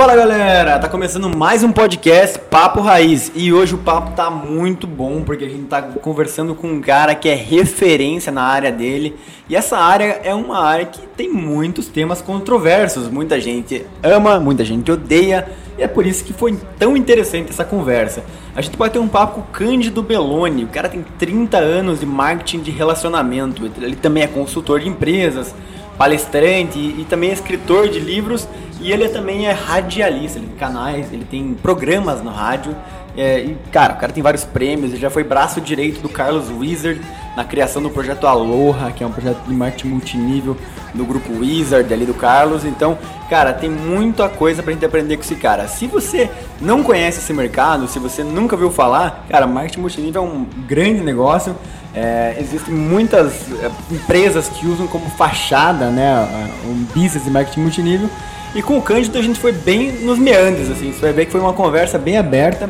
Fala galera, tá começando mais um podcast Papo Raiz. E hoje o papo tá muito bom porque a gente tá conversando com um cara que é referência na área dele. E essa área é uma área que tem muitos temas controversos, muita gente ama, muita gente odeia. E é por isso que foi tão interessante essa conversa. A gente vai ter um papo com o Cândido Belloni, o cara tem 30 anos de marketing de relacionamento, ele também é consultor de empresas, palestrante e, e também é escritor de livros e ele também é radialista, ele tem canais, ele tem programas no rádio. É, e, cara, o cara tem vários prêmios, ele já foi braço direito do Carlos Wizard na criação do projeto Aloha, que é um projeto de marketing multinível do grupo Wizard ali do Carlos. Então, cara, tem muita coisa pra gente aprender com esse cara. Se você não conhece esse mercado, se você nunca viu falar, cara, marketing multinível é um grande negócio. É, existem muitas é, empresas que usam como fachada, né, um business de marketing multinível. E com o Cândido a gente foi bem nos meandros, assim. Você vai ver que foi uma conversa bem aberta,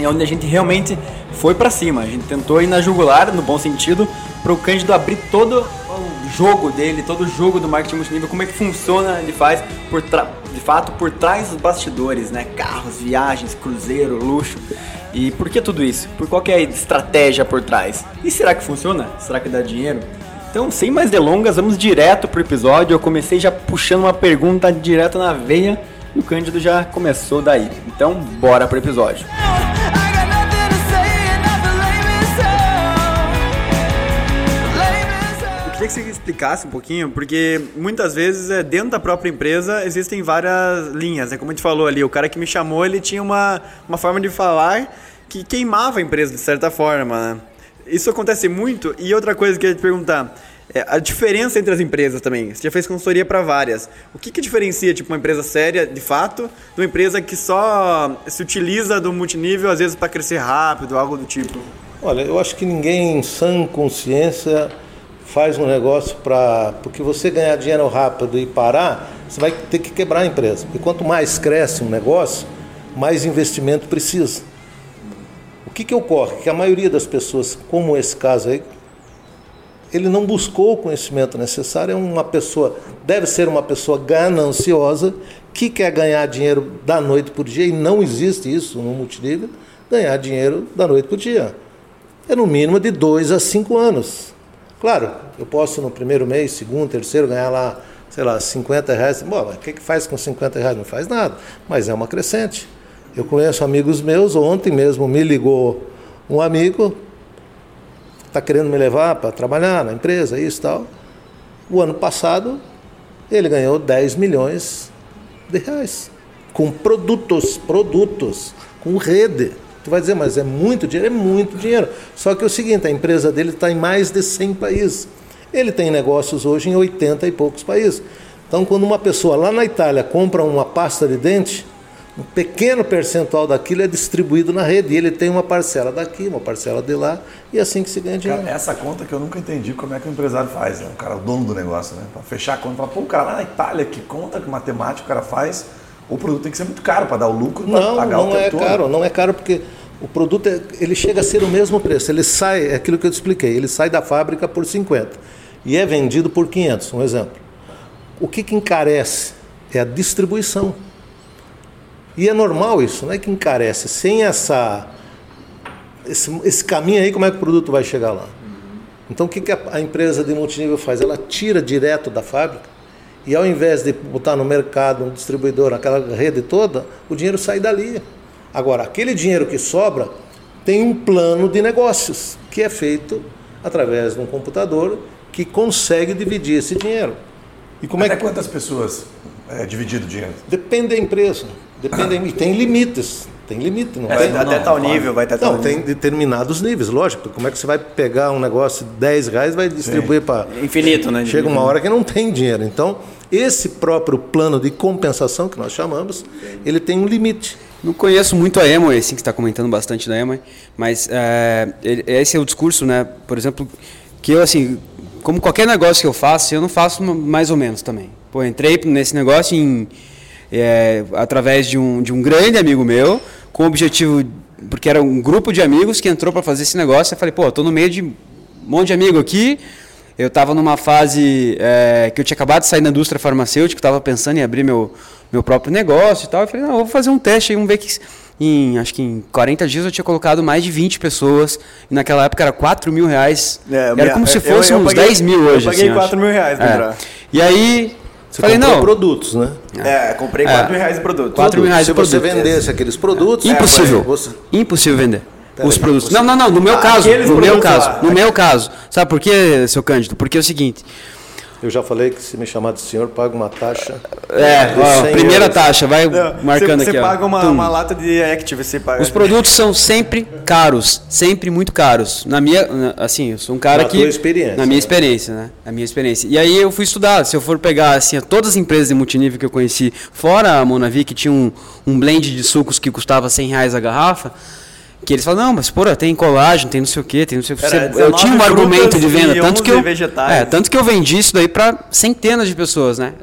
onde a gente realmente foi para cima. A gente tentou ir na jugular, no bom sentido, para o Cândido abrir todo o jogo dele, todo o jogo do marketing multinível, como é que funciona, ele faz por de fato por trás dos bastidores, né? Carros, viagens, cruzeiro, luxo. E por que tudo isso? Por qual é a estratégia por trás? E será que funciona? Será que dá dinheiro? Então, sem mais delongas, vamos direto pro episódio. Eu comecei já puxando uma pergunta direto na veia e o Cândido já começou daí. Então, bora pro episódio. Eu queria que você explicasse um pouquinho, porque muitas vezes é, dentro da própria empresa existem várias linhas, né? Como a gente falou ali, o cara que me chamou, ele tinha uma, uma forma de falar que queimava a empresa de certa forma, né? Isso acontece muito. E outra coisa que eu ia te perguntar. É, a diferença entre as empresas também. Você já fez consultoria para várias. O que, que diferencia tipo, uma empresa séria, de fato, de uma empresa que só se utiliza do multinível, às vezes, para crescer rápido, algo do tipo? Olha, eu acho que ninguém em sã consciência faz um negócio para. Porque você ganhar dinheiro rápido e parar, você vai ter que quebrar a empresa. Porque quanto mais cresce um negócio, mais investimento precisa. Que, que ocorre? Que a maioria das pessoas, como esse caso aí, ele não buscou o conhecimento necessário, é uma pessoa, deve ser uma pessoa gananciosa que quer ganhar dinheiro da noite por dia, e não existe isso no multinível, ganhar dinheiro da noite por dia. É no mínimo de dois a cinco anos. Claro, eu posso no primeiro mês, segundo, terceiro, ganhar lá, sei lá, 50 reais. Bom, o que, que faz com 50 reais? Não faz nada, mas é uma crescente. Eu conheço amigos meus, ontem mesmo me ligou um amigo, está querendo me levar para trabalhar na empresa, isso e tal. O ano passado, ele ganhou 10 milhões de reais. Com produtos, produtos, com rede. Tu vai dizer, mas é muito dinheiro? É muito dinheiro. Só que é o seguinte, a empresa dele está em mais de 100 países. Ele tem negócios hoje em 80 e poucos países. Então, quando uma pessoa lá na Itália compra uma pasta de dente, um pequeno percentual daquilo é distribuído na rede. E ele tem uma parcela daqui, uma parcela de lá, e é assim que se ganha dinheiro. Cara, essa conta que eu nunca entendi como é que o empresário faz, né? o cara, o dono do negócio, né? Para fechar a conta, fala, pô, o cara lá na Itália, que conta que matemática o cara faz, o produto tem que ser muito caro para dar o lucro, não, pagar não o é todo. caro, não é caro porque o produto é, ele chega a ser o mesmo preço. Ele sai, é aquilo que eu te expliquei, ele sai da fábrica por 50 e é vendido por 500, um exemplo. O que, que encarece é a distribuição. E é normal isso, não é que encarece. Sem essa esse, esse caminho aí, como é que o produto vai chegar lá? Então o que, que a, a empresa de multinível faz? Ela tira direto da fábrica e ao invés de botar no mercado, um distribuidor, aquela rede toda, o dinheiro sai dali. Agora, aquele dinheiro que sobra tem um plano de negócios que é feito através de um computador que consegue dividir esse dinheiro. E como Até é que... quantas pessoas é dividido o dinheiro? Depende da empresa. Depende, e tem limites. Tem limite, não é, tem? Até tal nível, vai até tal Não, tem determinados níveis, lógico. Como é que você vai pegar um negócio de 10 reais e vai distribuir para. Infinito, né? Chega uma hora que não tem dinheiro. Então, esse próprio plano de compensação, que nós chamamos, ele tem um limite. Não conheço muito a Emoi, assim, que está comentando bastante da Emoi, mas é, esse é o discurso, né? Por exemplo, que eu, assim, como qualquer negócio que eu faço, eu não faço mais ou menos também. Pô, entrei nesse negócio em é, através de um, de um grande amigo meu, com o objetivo, porque era um grupo de amigos que entrou para fazer esse negócio. Eu falei, pô, estou no meio de um monte de amigo aqui, Eu estava numa fase é, que eu tinha acabado de sair da indústria farmacêutica, estava pensando em abrir meu, meu próprio negócio e tal. Eu falei, não, eu vou fazer um teste aí, vamos ver que em, acho que em 40 dias eu tinha colocado mais de 20 pessoas. E naquela época era 4 mil reais. É, era minha- como se fosse eu uns paguei- 10 mil hoje. Eu paguei assim, 4 acho. mil reais, É. lembra? E aí, Você falei, comprou não, produtos, né? É, comprei 4 mil reais de produto. 4 mil reais Se você produto. vendesse aqueles produtos, Impossível. é, você- Impossível vender. Pera os aí, produtos. você- Não, não, não. No meu Ah, caso. No meu produtos caso. lá. No meu caso. Sabe por quê, seu Cândido? Porque é o seguinte. Eu já falei que se me chamar de senhor, paga uma taxa. É, ó, 100 primeira euros. taxa, vai Não, marcando você, aqui. Você ó. paga uma, uma lata de Active, você paga. Os produtos são sempre caros, sempre muito caros. Na minha, na- assim, eu sou um cara Na que tua experiência, na minha né? experiência, né? Na minha experiência. E aí eu fui estudar, se eu for pegar assim, todas as empresas de multinível que eu conheci, fora a Monavi que tinha um, um blend de sucos que custava 100 reais a garrafa, que eles falam, não, mas porra, tem colágeno, tem não sei o quê, tem não sei o que. Eu tinha um 19 argumento de venda, tanto que 11 eu é, tanto que eu vendi isso daí para centenas de pessoas, né?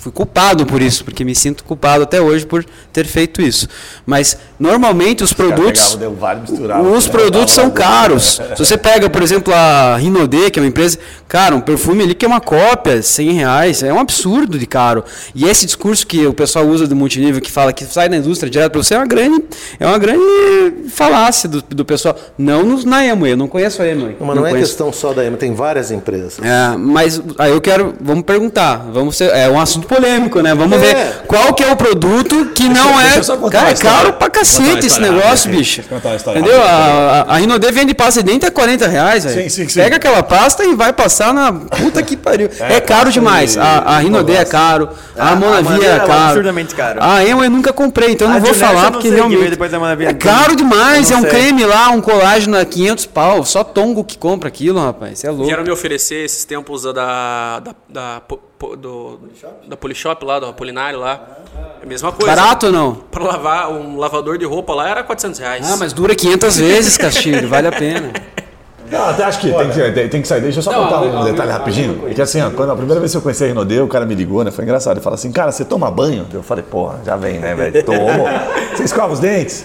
Fui culpado por isso, porque me sinto culpado até hoje por ter feito isso. Mas normalmente os produtos pegava, misturava, os né? produtos são caros. Se você pega, por exemplo, a Rinode, que é uma empresa, cara, um perfume ali que é uma cópia, 100 reais, é um absurdo de caro. E esse discurso que o pessoal usa do multinível, que fala que sai da indústria direto para você, é uma grande, é uma grande falácia do, do pessoal. Não no, na Emue, eu não conheço a Emue. Mas não, é conheço. questão só da EMA, tem várias empresas. É, mas aí eu quero, vamos perguntar, vamos ser, é um assunto polêmico, né? Vamos É. ver qual que é o produto que não deixa é, cara, é caro pra cacete esse negócio, aqui. bicho. Entendeu? A, a, a Rinode vende pasta de dente a 40 reais, velho. Sim, sim, sim. Pega aquela pasta e vai passar na puta que pariu. É, caro pasta demais. de- A, a Rinode é caro, a a Monavi Monavi é é caro. absurdamente caro. A Emo eu nunca comprei, então eu não vou falar não porque realmente é caro demais, é um creme lá, um colágeno a 500 pau, só Tongo que compra aquilo, rapaz. Você é louco. Vieram me oferecer esses tempos da, da, da, do, da Polishop lá, do Apolinário lá. É a mesma coisa. Barato ou não? Pra lavar um lavador de roupa lá era 400 reais. Ah, mas dura 500 vezes, Castilho, vale a pena. Não, até acho que tem, que tem, tem que sair. Deixa eu só contar um detalhe rapidinho. É que assim, ó, quando a primeira vez que eu conheci a Renaudet, o cara me ligou, né? Foi engraçado. Ele falou assim, cara, você toma banho? Eu falei, porra, já vem, né, velho? Tomo. Você escova os dentes?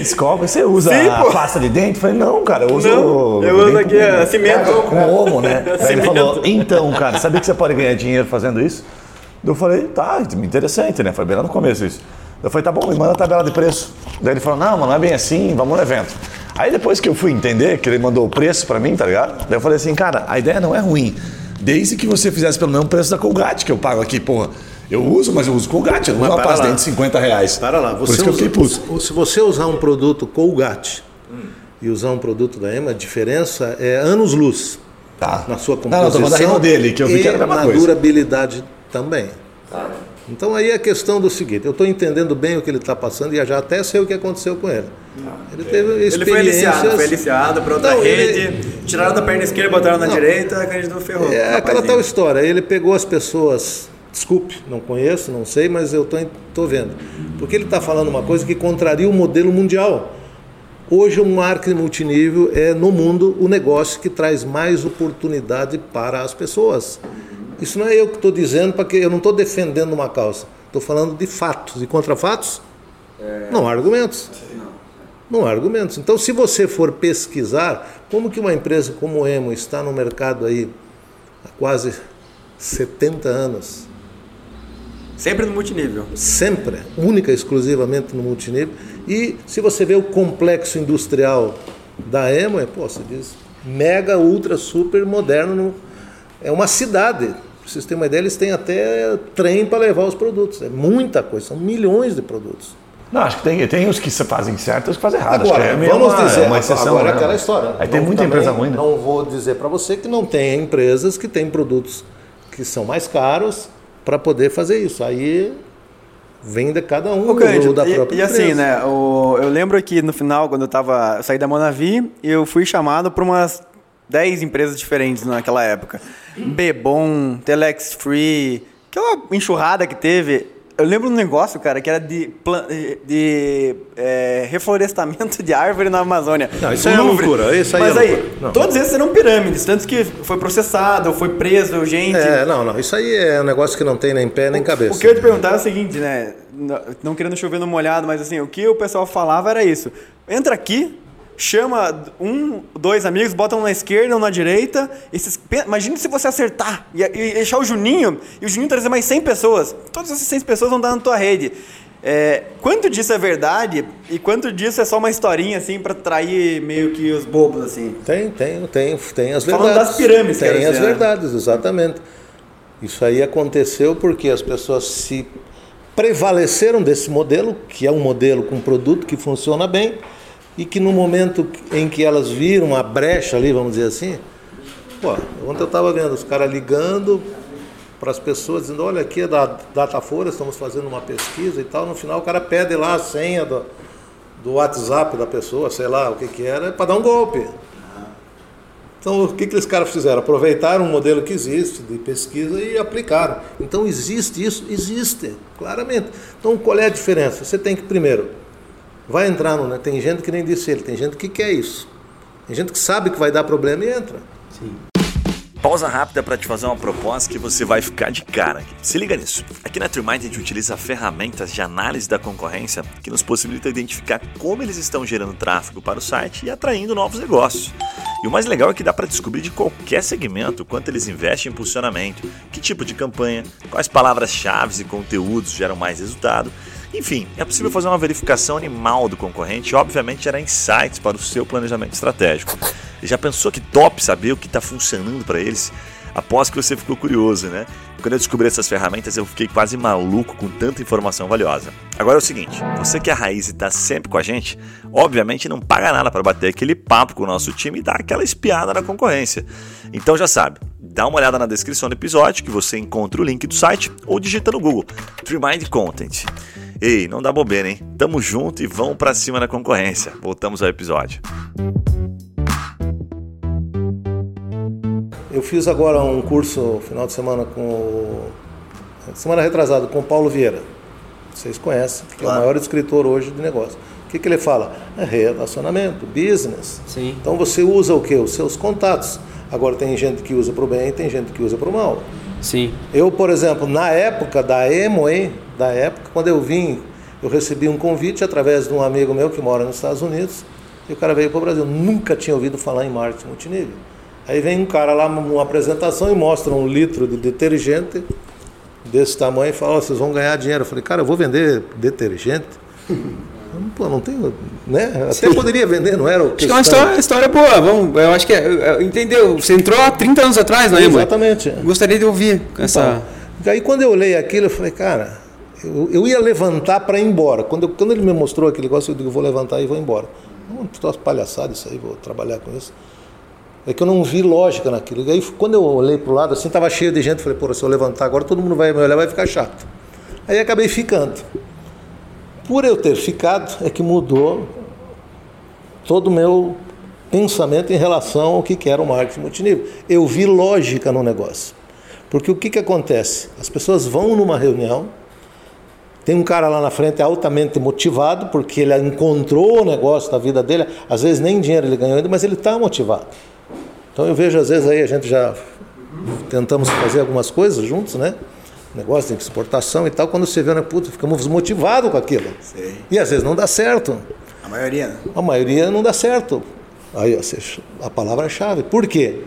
Escova. Você usa Sim, a pô. pasta de dente? Eu falei, não, cara, eu uso. Não, eu uso aqui, é, cimento. Com omo, né? Aí ele falou, então, cara, sabia que você pode ganhar dinheiro fazendo isso? Eu falei, tá, interessante, né? Foi bem lá no começo isso. Eu falei, tá bom, me manda a tabela de preço. Daí ele falou, não, mas não é bem assim, vamos no evento. Aí depois que eu fui entender, que ele mandou o preço pra mim, tá ligado? Daí eu falei assim, cara, a ideia não é ruim. Desde que você fizesse pelo menos o preço da Colgate que eu pago aqui, porra. Eu uso, mas eu uso Colgate, eu não uso uma para pasta de lá. dente de 50 reais. Para lá, Por você isso que eu fiquei usa- puto. se você usar um produto Colgate e usar um produto da EMA, a diferença é anos-luz Tá. na sua composição. não, tô falando da dele, que eu vi que era a mesma na coisa. durabilidade também. Então aí é a questão do seguinte, eu estou entendendo bem o que ele está passando e já até sei o que aconteceu com ele. Ele teve Ele foi experiências... aliciado, foi aliciado pra outra Não, rede, ele- tiraram da perna esquerda, botaram na Não. direita, acreditou ferrou. É aquela tal história. Ele pegou as pessoas. Desculpe, não conheço, não sei, mas eu estou vendo. Porque ele está falando uma coisa que contraria o modelo mundial. Hoje o marketing multinível é no mundo o negócio que traz mais oportunidade para as pessoas. Isso não é eu que estou dizendo, porque eu não estou defendendo uma causa. Estou falando de fatos. E contra fatos? Não há argumentos. Não há argumentos. Então, se você for pesquisar, como que uma empresa como o Emo está no mercado aí há quase 70 anos, Sempre no multinível. sempre, única e exclusivamente no multinível, e se você vê o complexo industrial da Emo, é, pô, você diz, mega, ultra, super moderno, no- é uma cidade. Pra vocês terem uma ideia, eles têm até trem para levar os produtos. É muita coisa, são milhões de produtos. Não, acho que tem, tem os que fazem certo e os que fazem errado. Agora, é vamos uma, dizer, uma exceção. agora né? é aquela história. Aí tem Não- muita também empresa ruim, né? Não vou dizer para você que não tem empresas que têm produtos que são mais caros para poder fazer isso. Aí vem de cada um Cândido, ou da e- própria e, assim, empresa. né? o- eu lembro que no final, quando eu tava. Eu saí da Monavi, eu fui chamado para umas 10 empresas diferentes naquela época. Bebom, Telex Free, aquela enxurrada que teve. Eu lembro um negócio, cara, que era de, de é, reflorestamento de árvore na Amazônia. Não, isso aí é Louvre. loucura, isso aí Mas é aí, todos esses eram pirâmides, tanto que foi processado, foi preso, gente. É, não, não. Isso aí é um negócio que não tem nem pé nem cabeça. O que eu ia te perguntar é o seguinte, né? Não querendo chover no molhado, mas assim, o que o pessoal falava era isso. Entra aqui, chama um, dois amigos, bota um na esquerda, um na direita. Esses, imagina se você acertar e, e deixar o Juninho, e o Juninho trazer mais 100 pessoas. Todas essas 100 pessoas vão dar na tua rede. É, quanto disso é verdade e quanto disso é só uma historinha assim pra atrair meio que os bobos assim? Tem, tem, tem, tem as Falando verdades. das pirâmides, Tem as dizer, né? verdades, exatamente. Isso aí aconteceu porque as pessoas se prevaleceram desse modelo, que é um modelo com produto que funciona bem, e que no momento em que elas viram a brecha ali, vamos dizer assim, pô, ontem eu estava vendo os caras ligando para as pessoas dizendo, olha aqui é da Datafolha, estamos fazendo uma pesquisa e tal, no final o cara pede lá a senha do, do WhatsApp da pessoa, sei lá o que que era, para dar um golpe. Então, o que, que esses caras fizeram? Aproveitaram um modelo que existe de pesquisa e aplicaram. Então, existe isso? Existe, claramente. Então, qual é a diferença? Você tem que, primeiro, vai entrar no. Né? Tem gente que nem disse ele, tem gente que quer isso. Tem gente que sabe que vai dar problema e entra. Pausa rápida para te fazer uma proposta que você vai ficar de cara. aqui. Se liga nisso. Aqui na TreeMind a gente utiliza ferramentas de análise da concorrência que nos possibilitam identificar como eles estão gerando tráfego para o site e atraindo novos negócios. E o mais legal é que dá para descobrir de qualquer segmento quanto eles investem em posicionamento, que tipo de campanha, quais palavras-chave e conteúdos geram mais resultado. Enfim, é possível fazer uma verificação animal do concorrente e, obviamente, gerar insights para o seu planejamento estratégico. Já pensou que top saber o que está funcionando para eles? Após que você ficou curioso, né? Quando eu descobri essas ferramentas, eu fiquei quase maluco com tanta informação valiosa. Agora é o seguinte: você que é a raiz e está sempre com a gente, obviamente não paga nada para bater aquele papo com o nosso time e dar aquela espiada na concorrência. Então já sabe, dá uma olhada na descrição do episódio que você encontra o link do site ou digita no Google Trimind Content. Ei, não dá bobeira, hein? Tamo junto e vamos pra cima na concorrência. Voltamos ao episódio. Eu fiz agora um curso final de semana com semana retrasada com o Paulo Vieira. Vocês conhecem, que é o maior escritor hoje de negócio. O que, que ele fala? É relacionamento, business. Sim. Então você usa o que? Os seus contatos. Agora tem gente que usa para o bem e tem gente que usa para o mal. Sim. Eu, por exemplo, na época da Emoe, da época, quando eu vim, eu recebi um convite através de um amigo meu que mora nos Estados Unidos, e o cara veio para o Brasil. Nunca tinha ouvido falar em marketing multinível. Aí vem um cara lá numa apresentação e mostra um litro de detergente desse tamanho e fala, "Ó, vocês vão ganhar dinheiro. Eu falei, cara, eu vou vender detergente? Pô, não tenho, né? Até poderia vender, não era o Acho que é uma história, história boa. Vamos, eu acho que é, entendeu? Você entrou há 30 anos atrás, não é, mãe? Exatamente. Gostaria de ouvir essa. Então, aí quando eu olhei aquilo, eu falei, cara, eu, eu ia levantar para ir embora. Quando, eu- quando ele me mostrou aquele negócio, eu digo, vou levantar e vou embora. Não, troço palhaçada isso aí, vou trabalhar com isso. É que eu não vi lógica naquilo. E aí, quando eu olhei para o lado, assim, estava cheio de gente. Falei, pô, se eu levantar agora, todo mundo vai me olhar, vai ficar chato. Aí acabei ficando. Por eu ter ficado, é que mudou todo o meu pensamento em relação ao que era o marketing multinível. Eu vi lógica no negócio. Porque o que, que acontece? As pessoas vão numa reunião, tem um cara lá na frente altamente motivado, porque ele encontrou o negócio da vida dele, às vezes nem dinheiro ele ganhou ainda, mas ele está motivado. Então eu vejo, às vezes, aí a gente já tentamos fazer algumas coisas juntos, né? Negócio de exportação e tal, quando você vê, né, puta, ficamos motivados com aquilo. Sei. E às vezes não dá certo. A maioria, né? A maioria não dá certo. Aí a palavra-chave. Por quê?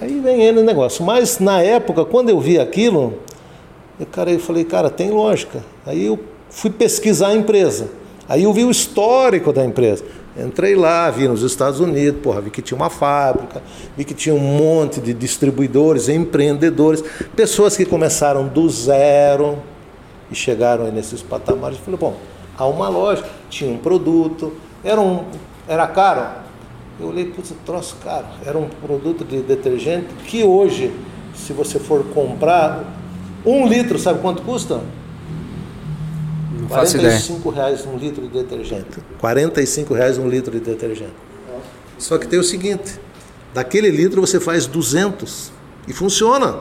Aí vem ele o negócio. Mas na época, quando eu vi aquilo, eu, cara, eu falei, cara, tem lógica. Aí eu fui pesquisar a empresa. Aí eu vi o histórico da empresa. Entrei lá, vi nos Estados Unidos, porra, vi que tinha uma fábrica, vi que tinha um monte de distribuidores, empreendedores, pessoas que começaram do zero e chegaram aí nesses patamares. Eu falei, bom, há uma loja, tinha um produto, era, um, era caro. Eu olhei, putz, troço caro. Era um produto de detergente que hoje, se você for comprar, um litro, sabe quanto custa? Não faço ideia. 45 reais um litro de detergente. 45 reais um litro de detergente. Só que tem o seguinte, daquele litro você faz 200 e funciona.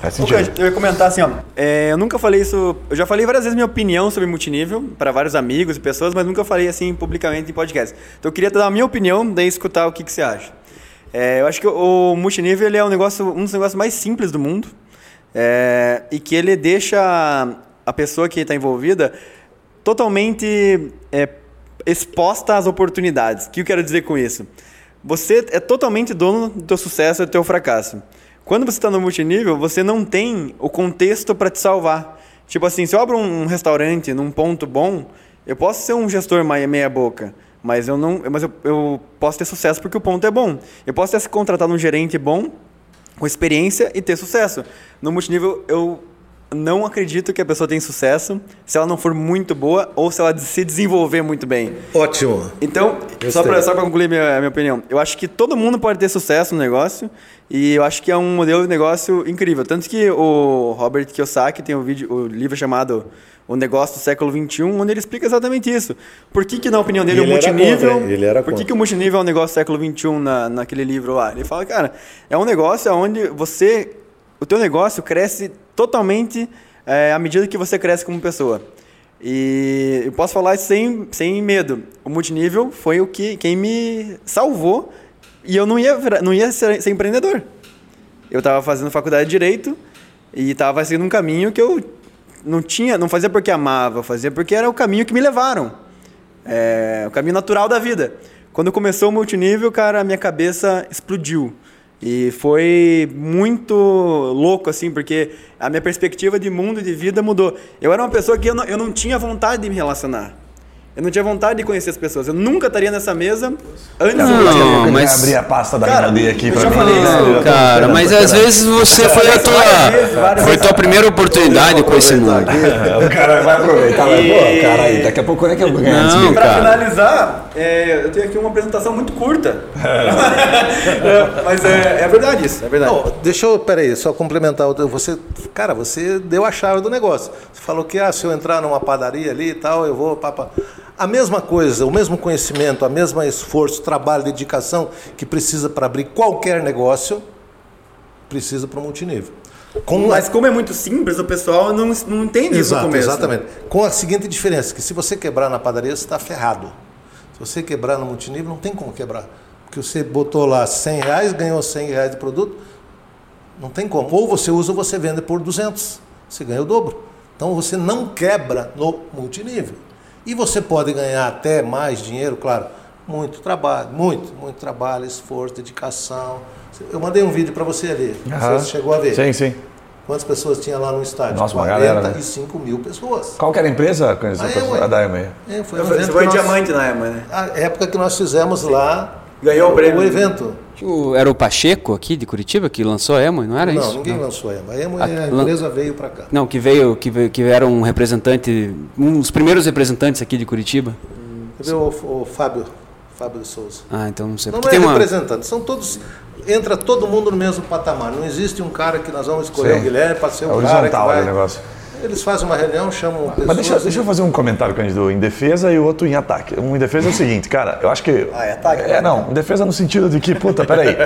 Cante, Eu ia comentar assim, ó. é, eu nunca falei isso. Eu já falei várias vezes minha opinião sobre multinível para vários amigos e pessoas, mas nunca falei assim publicamente em podcast. Então eu queria dar a minha opinião, daí escutar o que, que você acha. É, eu acho que o, o multinível ele é um, negócio, um dos negócios mais simples do mundo é, e que ele deixa a pessoa que está envolvida totalmente é, exposta às oportunidades. O que eu quero dizer com isso? Você é totalmente dono do teu sucesso e do teu fracasso. Quando você está no multinível, você não tem o contexto para te salvar. Tipo assim, se eu abro um restaurante num ponto bom, eu posso ser um gestor meia boca, mas eu não, mas eu, eu posso ter sucesso porque o ponto é bom. Eu posso ter se contratado um gerente bom, com experiência e ter sucesso. No multinível, eu não acredito que a pessoa tenha sucesso se ela não for muito boa ou se ela se desenvolver muito bem. Ótimo. Então, só para só concluir minha, minha opinião, eu acho que todo mundo pode ter sucesso no negócio e eu acho que é um modelo de negócio incrível. Tanto que o Robert Kiyosaki tem um vídeo, o livro chamado O Negócio do Século XXI, onde ele explica exatamente isso. Por que, que na opinião dele, o multinível... contra? Ele era por que, contra. que o multinível é um negócio do século XXI na, naquele livro lá? Ele fala, cara, é um negócio onde você... O teu negócio cresce totalmente é, à medida que você cresce como pessoa. E eu posso falar sem, sem medo. O multinível foi o que quem me salvou e eu não ia, não ia ser, ser empreendedor. Eu estava fazendo faculdade de direito e estava seguindo um caminho que eu não tinha, não fazia porque amava, fazia porque era o caminho que me levaram. É, o caminho natural da vida. Quando começou o multinível, cara, a minha cabeça explodiu. E foi muito louco, assim, porque a minha perspectiva de mundo e de vida mudou. Eu era uma pessoa que eu não, eu não tinha vontade de me relacionar. Eu não tinha vontade de conhecer as pessoas. Eu nunca estaria nessa mesa antes Não, pouco ele mas- vai abrir a pasta da Cara, aqui já mim. falei Não, cara, esperando, mas às vezes você foi a várias vezes, tua. várias Foi tua primeira oportunidade com esse mundo. o cara vai aproveitar, vai, pô, cara aí, daqui a pouco quando é que eu vou ganhar Não? Para finalizar, é, eu tenho aqui uma apresentação muito curta. É, mas é, é verdade isso, é verdade. Não, deixa eu, peraí, só complementar. o- Você, cara, você deu a chave do negócio. Você falou que ah, se eu entrar numa padaria ali e tal, eu vou. Papa. A mesma coisa, o mesmo conhecimento, a mesma esforço, trabalho, dedicação que precisa para abrir qualquer negócio, precisa para o multinível. Com Mas como é muito simples, o pessoal não, não entende isso no Exato, começo. exatamente. Com a seguinte diferença, que se você quebrar na padaria, você está ferrado. Se você quebrar no multinível, não tem como quebrar. Porque você botou lá 100 reais, ganhou 100 reais de produto, não tem como. Ou você usa ou você vende por 200. Você ganha o dobro. Então você não quebra no multinível. E você pode ganhar até mais dinheiro, claro. Muito trabalho, muito, muito trabalho, esforço, dedicação. Eu mandei um vídeo para você ali. Não sei Aham. se você chegou a ver. Sim, sim. Quantas pessoas tinha lá no estádio? Nossa, uma galera, né? 45 mil pessoas. Qual que era a empresa? ué. A da EMEI. É, foi um foi que nós- diamante na época, né? A época que nós fizemos lá Ganhou o prêmio. evento. O- Era o Pacheco aqui de Curitiba que lançou a Emo, não era não, isso? ninguém lançou a EMA. A EMA, Ah, a lan- empresa veio para cá. Não, que veio, que veio, que era um representante, um dos primeiros representantes aqui de Curitiba. Você viu o, o Fábio, Fábio de Souza. Ah, então não sei. Não, não é uma. representante, são todos. Entra todo mundo no mesmo patamar. Não existe um cara que nós vamos escolher Sim. o Guilherme para ser É o cara que horizontal vai. o negócio. Eles fazem uma reunião, chamam pessoas. Mas deixa, deixa eu fazer um comentário, Cândido, em defesa e outro em ataque. Um em defesa é o seguinte, cara, eu acho que. Ah, é ataque? É, não, em defesa no sentido de que, puta, peraí.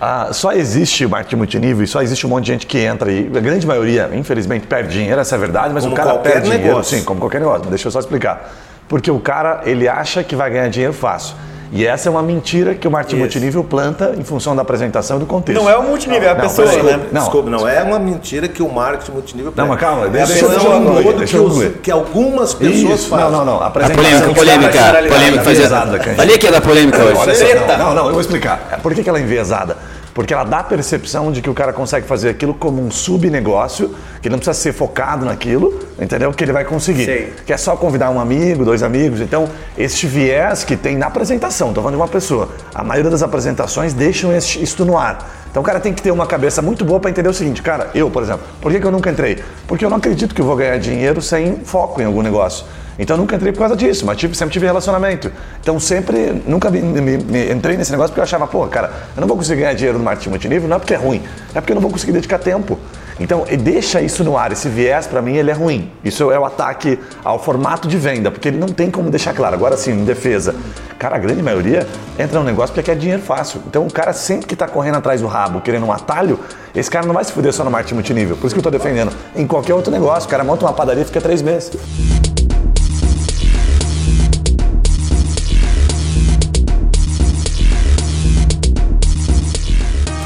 ah, só existe marketing multinível e só existe um monte de gente que entra e a grande maioria, infelizmente, perde dinheiro, essa é a verdade, mas Como o cara perde dinheiro, negócio. sim, como qualquer negócio, mas deixa eu só explicar. Porque o cara, ele acha que vai ganhar dinheiro fácil. E essa é uma mentira que o marketing Isso. multinível planta em função da apresentação e do contexto. Não é o multinível, é a Não, pessoa, peraí. né? Não. Desculpa, não é uma mentira que o marketing multinível. Não, mas calma, é a deixa- deixa eu concluir, deixa que, eu concluir. que algumas pessoas Isso, fazem. não, não, não. A polêmica, os polêmica, caras- polêmica. É enviesada, Cândido. Falei que ia dar polêmica Olha hoje. não, não, eu vou explicar. Por que, que ela é enviesada? Porque ela dá a percepção de que o cara consegue fazer aquilo como um subnegócio, que ele não precisa ser focado naquilo, entendeu? Que ele vai conseguir. Sei. Que é só convidar um amigo, dois amigos. Então, este viés que tem na apresentação, estou falando de uma pessoa. A maioria das apresentações deixam isto no ar. Então o cara tem que ter uma cabeça muito boa para entender o seguinte, cara, eu, por exemplo, por que, que eu nunca entrei? Porque eu não acredito que eu vou ganhar dinheiro sem foco em algum negócio. Então nunca entrei por causa disso, mas sempre tive relacionamento. Então sempre, nunca me, me- me- entrei nesse negócio porque eu achava, pô, cara, eu não vou conseguir ganhar dinheiro no marketing multinível, não é porque é ruim, é porque eu não vou conseguir dedicar tempo. Então, deixa isso no ar, esse viés para mim ele é ruim. Isso é o ataque ao formato de venda, porque ele não tem como deixar claro. Agora sim, em defesa, cara, a grande maioria entra no negócio porque quer dinheiro fácil. Então, o cara sempre que está correndo atrás do rabo, querendo um atalho, esse cara não vai se fuder só no marketing multinível. Por isso que eu estou defendendo. Em qualquer outro negócio, o cara monta uma padaria e fica três meses.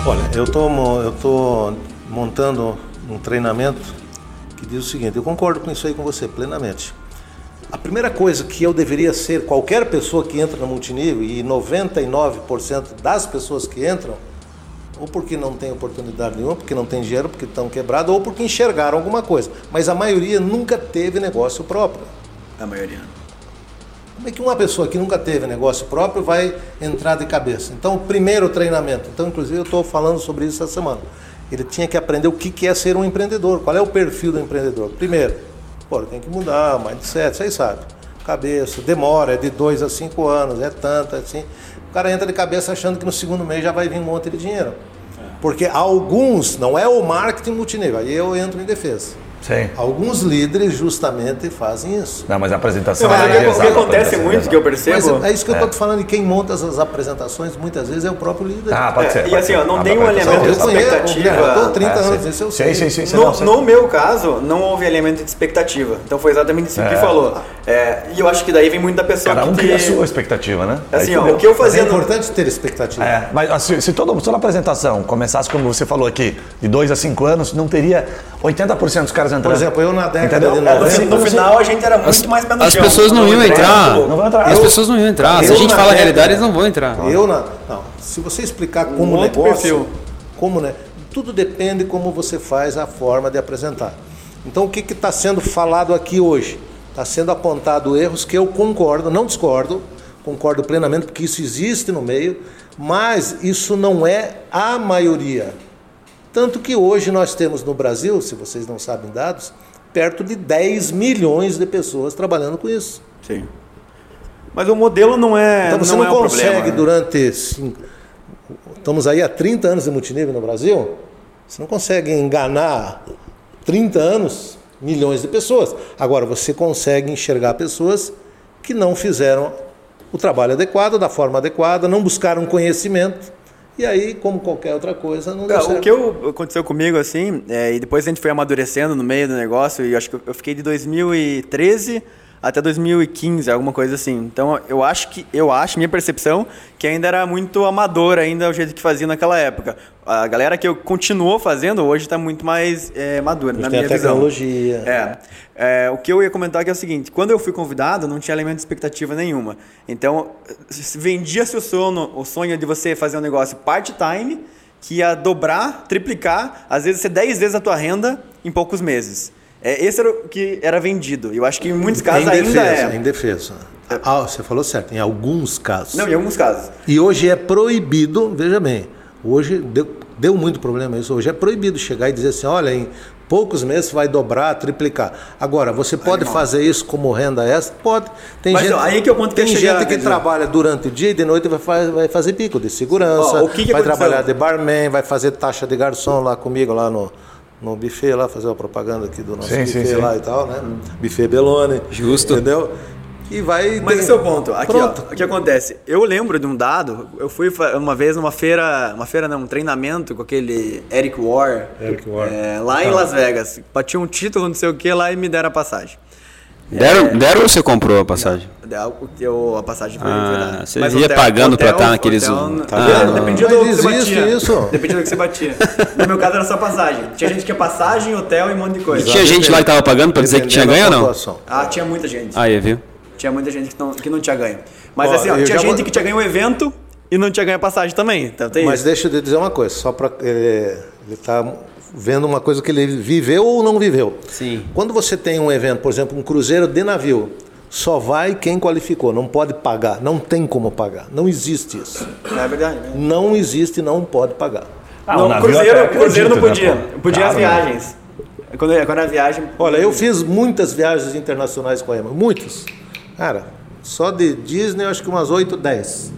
Olha, eu tô, tô montando um treinamento que diz o seguinte, eu concordo com isso aí com você plenamente. A primeira coisa que eu deveria ser, qualquer pessoa que entra no multinível, e 99% das pessoas que entram, ou porque não tem oportunidade nenhuma, porque não tem dinheiro, porque estão quebrados, ou porque enxergaram alguma coisa. Mas a maioria nunca teve negócio próprio. A maioria. Como é que uma pessoa que nunca teve negócio próprio vai entrar de cabeça? Então, o primeiro treinamento. Então, inclusive, eu estou falando sobre isso essa semana. Ele tinha que aprender o que é ser um empreendedor. Qual é o perfil do empreendedor? Primeiro, pô, tem que mudar, mindset, vocês sabem. Cabeça, demora, é de dois a cinco anos, é tanto, é assim. O cara entra de cabeça achando que no segundo mês já vai vir um monte de dinheiro. Porque alguns, não é o marketing multinível, aí eu entro em defesa. Sim. Alguns líderes justamente fazem isso. Não, mas a apresentação Mas é o que- o que acontece muito, que eu percebo... Mas é isso que eu estou te falando, e quem monta essas apresentações muitas vezes é o próprio líder. Ah, pode É, ser. e pode assim, ser. ó, não A tem um apresentação elemento de expectativa. eu estou 30 É, anos, sim. esse eu sei. Sim, sim, sim. sim, No, no meu caso, não houve elemento de expectativa. Então foi exatamente isso que É. falou. É, e eu acho que daí vem muito da pessoa Cada um que... cria a sua expectativa, né? Assim, ó, o que eu Mas fazia... é no- importante ter expectativa. É, mas assim, se, todo, se toda apresentação começasse como você falou aqui, de 2 a 5 anos, não teria 80% dos caras entrando. Por exemplo, eu na década Entendeu? de É, no, 90, no final a gente era muito mais pé no As chão. pessoas não iam entrar. Não vão entrar. As Eu- pessoas não iam entrar. Se a gente fala a realidade, eles não vão entrar. Eu na, não, se você explicar como Um negócio, perfil. como né, tudo depende como você faz a forma de apresentar. Então o que está sendo falado aqui hoje? Está sendo apontado erros que eu concordo, não discordo, concordo plenamente porque isso existe no meio, mas isso não é a maioria. Tanto que hoje nós temos no Brasil, se vocês não sabem dados, perto de 10 milhões de pessoas trabalhando com isso. Sim. Mas o modelo não é Então você não, não, é consegue problema. né? durante. cinco- estamos aí há 30 anos de multinível no Brasil. Você não consegue enganar 30 anos milhões de pessoas. Agora você consegue enxergar pessoas que não fizeram o trabalho adequado, da forma adequada, não buscaram conhecimento. E aí, como qualquer outra coisa, não deu. O que eu, aconteceu comigo, assim, é, e depois a gente foi amadurecendo no meio do negócio, e acho que eu- eu fiquei de 2013 até 2015, alguma coisa assim. Então eu acho que, eu acho, minha percepção, que ainda era muito amador ainda o jeito que fazia naquela época. A galera que eu continuou fazendo hoje está muito mais é, madura, na tem a minha visão. tecnologia. É. É, o que eu ia comentar aqui é o seguinte: quando eu fui convidado, não tinha elemento de expectativa nenhuma. Então, se- vendia-se o sonho, o sonho de você fazer um negócio part-time, que ia dobrar, triplicar, às vezes ser 10 vezes a tua renda em poucos meses. É, esse era o que era vendido. Eu acho que em muitos casos em ainda defesa, é. em defesa. Ah, você falou certo, em alguns casos. Não, em alguns casos. E hoje é proibido, veja bem, hoje deu, deu muito problema isso, hoje é proibido chegar e dizer assim, olha, em poucos meses vai dobrar, triplicar. Agora, você pode fazer isso como renda extra? Pode. Tem Mas, gente, ó, aí que é o ponto que tem eu gente chegar, que trabalha durante o dia e de noite vai, fa- vai fazer pico de segurança, Ó, o que que vai aconteceu? trabalhar de barman, vai fazer taxa de garçom lá comigo, lá no, no buffet, lá, fazer uma propaganda aqui do nosso Sim, buffet sim. lá e tal, né? Buffet Belone. Justo. Entendeu? E vai... Mas tem- esse é o ponto. Aqui, Pronto. ó, o que acontece? Eu lembro de um dado, eu fui uma vez numa feira, uma feira não, um treinamento com aquele Eric War, Eric War. é, lá em Las Vegas. Tinha um título, não sei o que, lá e me deram a passagem. Deram, deram ou você comprou a passagem? Eu, eu- a passagem foi Ah, você Mas ia pagando pra estar naqueles- hotel, Tá ah? Dependia do que você batia. isso. Dependia do que você batia. No meu caso era só passagem. Tinha gente que ia passagem, hotel e um monte de coisa. Tinha gente lá que tava pagando pra dizer que tinha ganho ou não? Ah, tinha muita gente. Aí, viu? Tinha muita gente que não, que não tinha ganho. Mas Ó, assim, ó, tinha gente vou- que tinha ganho o evento e não tinha ganho a passagem também. Então tem Mas isso. deixa eu te dizer uma coisa, só para ele está vendo uma coisa que ele viveu ou não viveu. Sim. Quando você tem um evento, por exemplo, um cruzeiro de navio, só vai quem qualificou, não pode pagar, não tem como pagar, não existe isso. É verdade. né? Não existe, não pode pagar. Ah, não, o cruzeiro, até cruzeiro não podia. né, podia as Claro, né? viagens. Quando, quando a viagem. Olha, eu fiz muitas viagens internacionais com a EMA, muitas. Cara, só de Disney eu acho que umas 8, 10.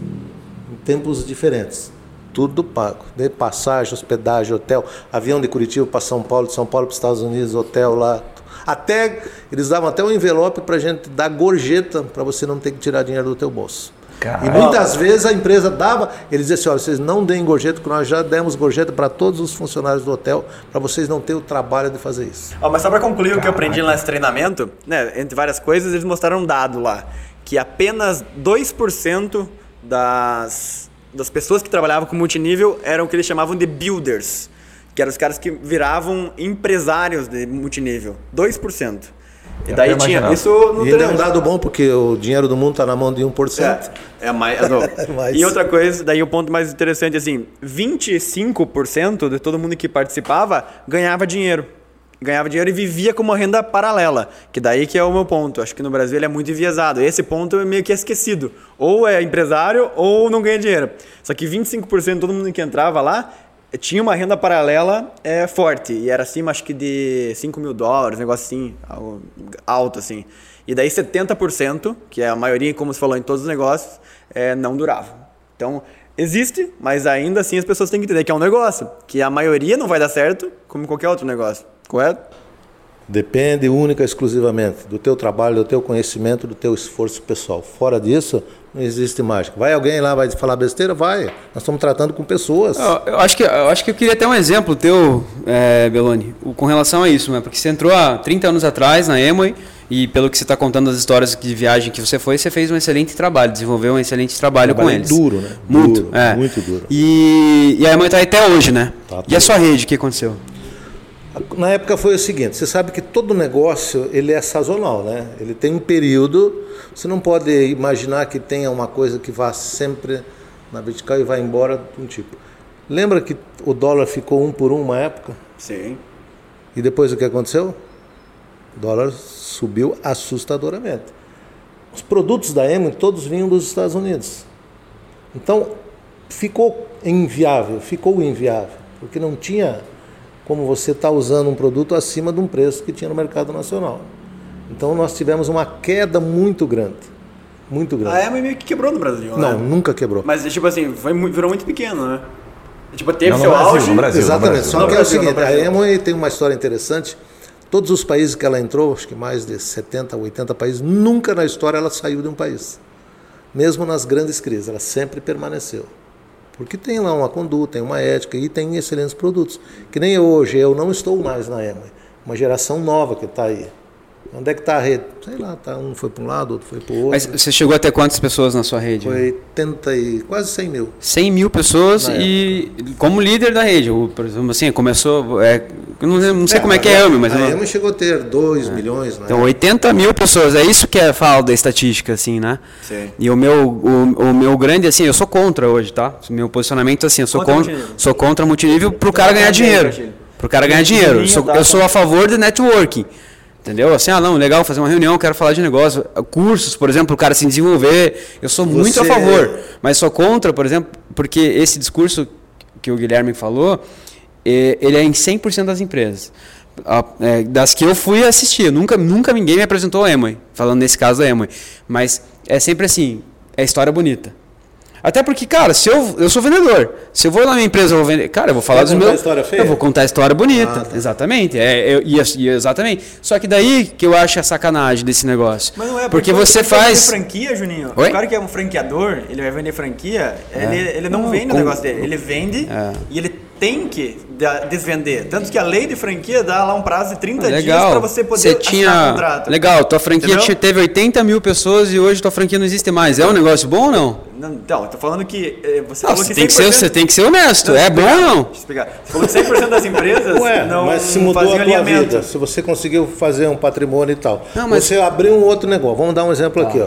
Em tempos diferentes. Tudo pago. De passagem, hospedagem, hotel, avião de Curitiba para São Paulo, de São Paulo para os Estados Unidos, hotel lá. Até eles davam até um envelope para gente dar gorjeta para você não ter que tirar dinheiro do teu bolso. E Caralho. muitas vezes a empresa dava, eles diziam assim, olha, vocês não deem gorjeta, porque nós já demos gorjeta para todos os funcionários do hotel, para vocês não terem o trabalho de fazer isso. Ó, mas só pra concluir o que eu aprendi lá nesse treinamento, né, entre várias coisas, eles mostraram um dado lá, que apenas 2% das, das pessoas que trabalhavam com multinível eram o que eles chamavam de builders, que eram os caras que viravam empresários de multinível. 2%. E daí tinha isso no E é um dado bom porque o dinheiro do mundo está na mão de 1%. É, é mais. é, não. Mais. E outra coisa, daí o ponto mais interessante, assim, 25% de todo mundo que participava ganhava dinheiro. Ganhava dinheiro e vivia com uma renda paralela. Que daí que é o meu ponto. Acho que no Brasil ele é muito enviesado. Esse ponto é meio que esquecido. Ou é empresário ou não ganha dinheiro. Só que 25% de todo mundo que entrava lá tinha uma renda paralela é, forte. E era acima, acho que de 5 mil dólares, um negócio assim, alto assim. E daí 70%, que é a maioria, como você falou, em todos os negócios, é, não durava. Então, existe, mas ainda assim as pessoas têm que entender que é um negócio. Que a maioria não vai dar certo, como qualquer outro negócio. Correto? Depende única e exclusivamente do teu trabalho, do teu conhecimento, do teu esforço pessoal. Fora disso, não existe mágica. Vai alguém lá, vai falar besteira? Vai. Nós estamos tratando com pessoas. Eu, eu acho que, eu acho que eu queria ter um exemplo teu, é, Beloni, com relação a isso, né? Porque você entrou há 30 anos atrás na Emoi e pelo que você está contando as histórias de viagem que você foi, você fez um excelente trabalho, desenvolveu um excelente trabalho com Trabalho eles. duro, né? Muito, Duro, é. muito duro. E, e a Emoi está aí até hoje, né? Tá e a sua rede, o que aconteceu? Na época foi o seguinte, você sabe que todo negócio ele é sazonal, né? Ele tem um período, você não pode imaginar que tenha uma coisa que vá sempre na vertical e vai embora de um tipo. Lembra que o dólar ficou um por um uma época? Sim. E depois o que aconteceu? O dólar subiu assustadoramente. Os produtos da Emo todos vinham dos Estados Unidos. Então ficou inviável, ficou inviável, porque não tinha como você estar usando um produto acima de um preço que tinha no mercado nacional. Então nós tivemos uma queda muito grande, muito grande. A Emma meio que quebrou no Brasil, né? Não, nunca quebrou. Mas, tipo assim, foi, virou muito pequeno, né? Tipo, teve Não, no seu Brasil, auge. no Brasil. Exatamente. Só No que Brasil, é o seguinte, a. Emoi tem uma história interessante. Todos os países que ela entrou, acho que mais de 70, 80 países, nunca na história ela saiu de um país. Mesmo nas grandes crises, ela sempre permaneceu. Porque tem lá uma conduta, tem uma ética e tem excelentes produtos. Que nem hoje, eu não estou mais na Emoi. Uma geração nova que está aí. Onde é que está a rede? Sei lá, tá, um foi para um lado, outro foi para o outro. Mas você chegou até quantas pessoas na sua rede? Foi 80 e quase 100 mil. 100 mil pessoas Na e como líder da rede. O, por exemplo, assim, começou. É, não, não sei como é que é a AME, mas. a Emoi chegou a ter 2 milhões. Né? Então, 80 mil pessoas, é isso que é fala da estatística, assim, né? Sim. E o meu, o, o meu grande, assim, eu sou contra hoje, tá? O meu posicionamento, assim, eu sou Contra contra, multinível. sou contra multinível pro cara tá ganhar dinheiro. Castilho. Pro cara ganhar dinheiro. Eu sou, eu sou a favor de networking. Entendeu? Assim, ah, não, legal, fazer uma reunião, quero falar de negócio. Cursos, por exemplo, o cara se desenvolver. Eu sou muito a Você- favor. Mas sou contra, por exemplo, porque esse discurso que o Guilherme falou, ele é em 100% das empresas. É, das que eu fui assistir. Nunca, nunca ninguém me apresentou a Emoi, falando nesse caso da Emoi. Mas é sempre assim, é história bonita. Até porque, cara, se eu, eu sou vendedor. Se eu vou na minha empresa, eu vou vender. Cara, eu vou falar Vai dos contar meus. a história feia? Eu vou contar a história bonita. Ah, tá. Exatamente. É, eu, e, exatamente. Só que daí que eu acho a sacanagem desse negócio. Mas não é porque o você faz. vender franquia, Juninho. Oi? O cara que é um franqueador, ele vai vender franquia, ele, ele não, vende o negócio dele. Ele vende É. e ele tem que desvender. Tanto que a lei de franquia dá lá um prazo de 30 dias Legal. para você poder Você assinar tinha. o contrato. Legal, tua franquia Entendeu? teve 80 mil pessoas e hoje tua franquia não existe mais. É um negócio bom ou não? Não, então, eu tô falando que eh, você Não, falou você, que tem que ser, 100% você tem que ser honesto. Não, é bom ou não? Deixa eu explicar. Você falou que 100% das empresas Ué, não mas se mudou a tua alinhamento. vida, se você conseguiu fazer um patrimônio e tal, Não, mas- Tá. você abriu um outro negócio. Vamos dar um exemplo aqui, ó.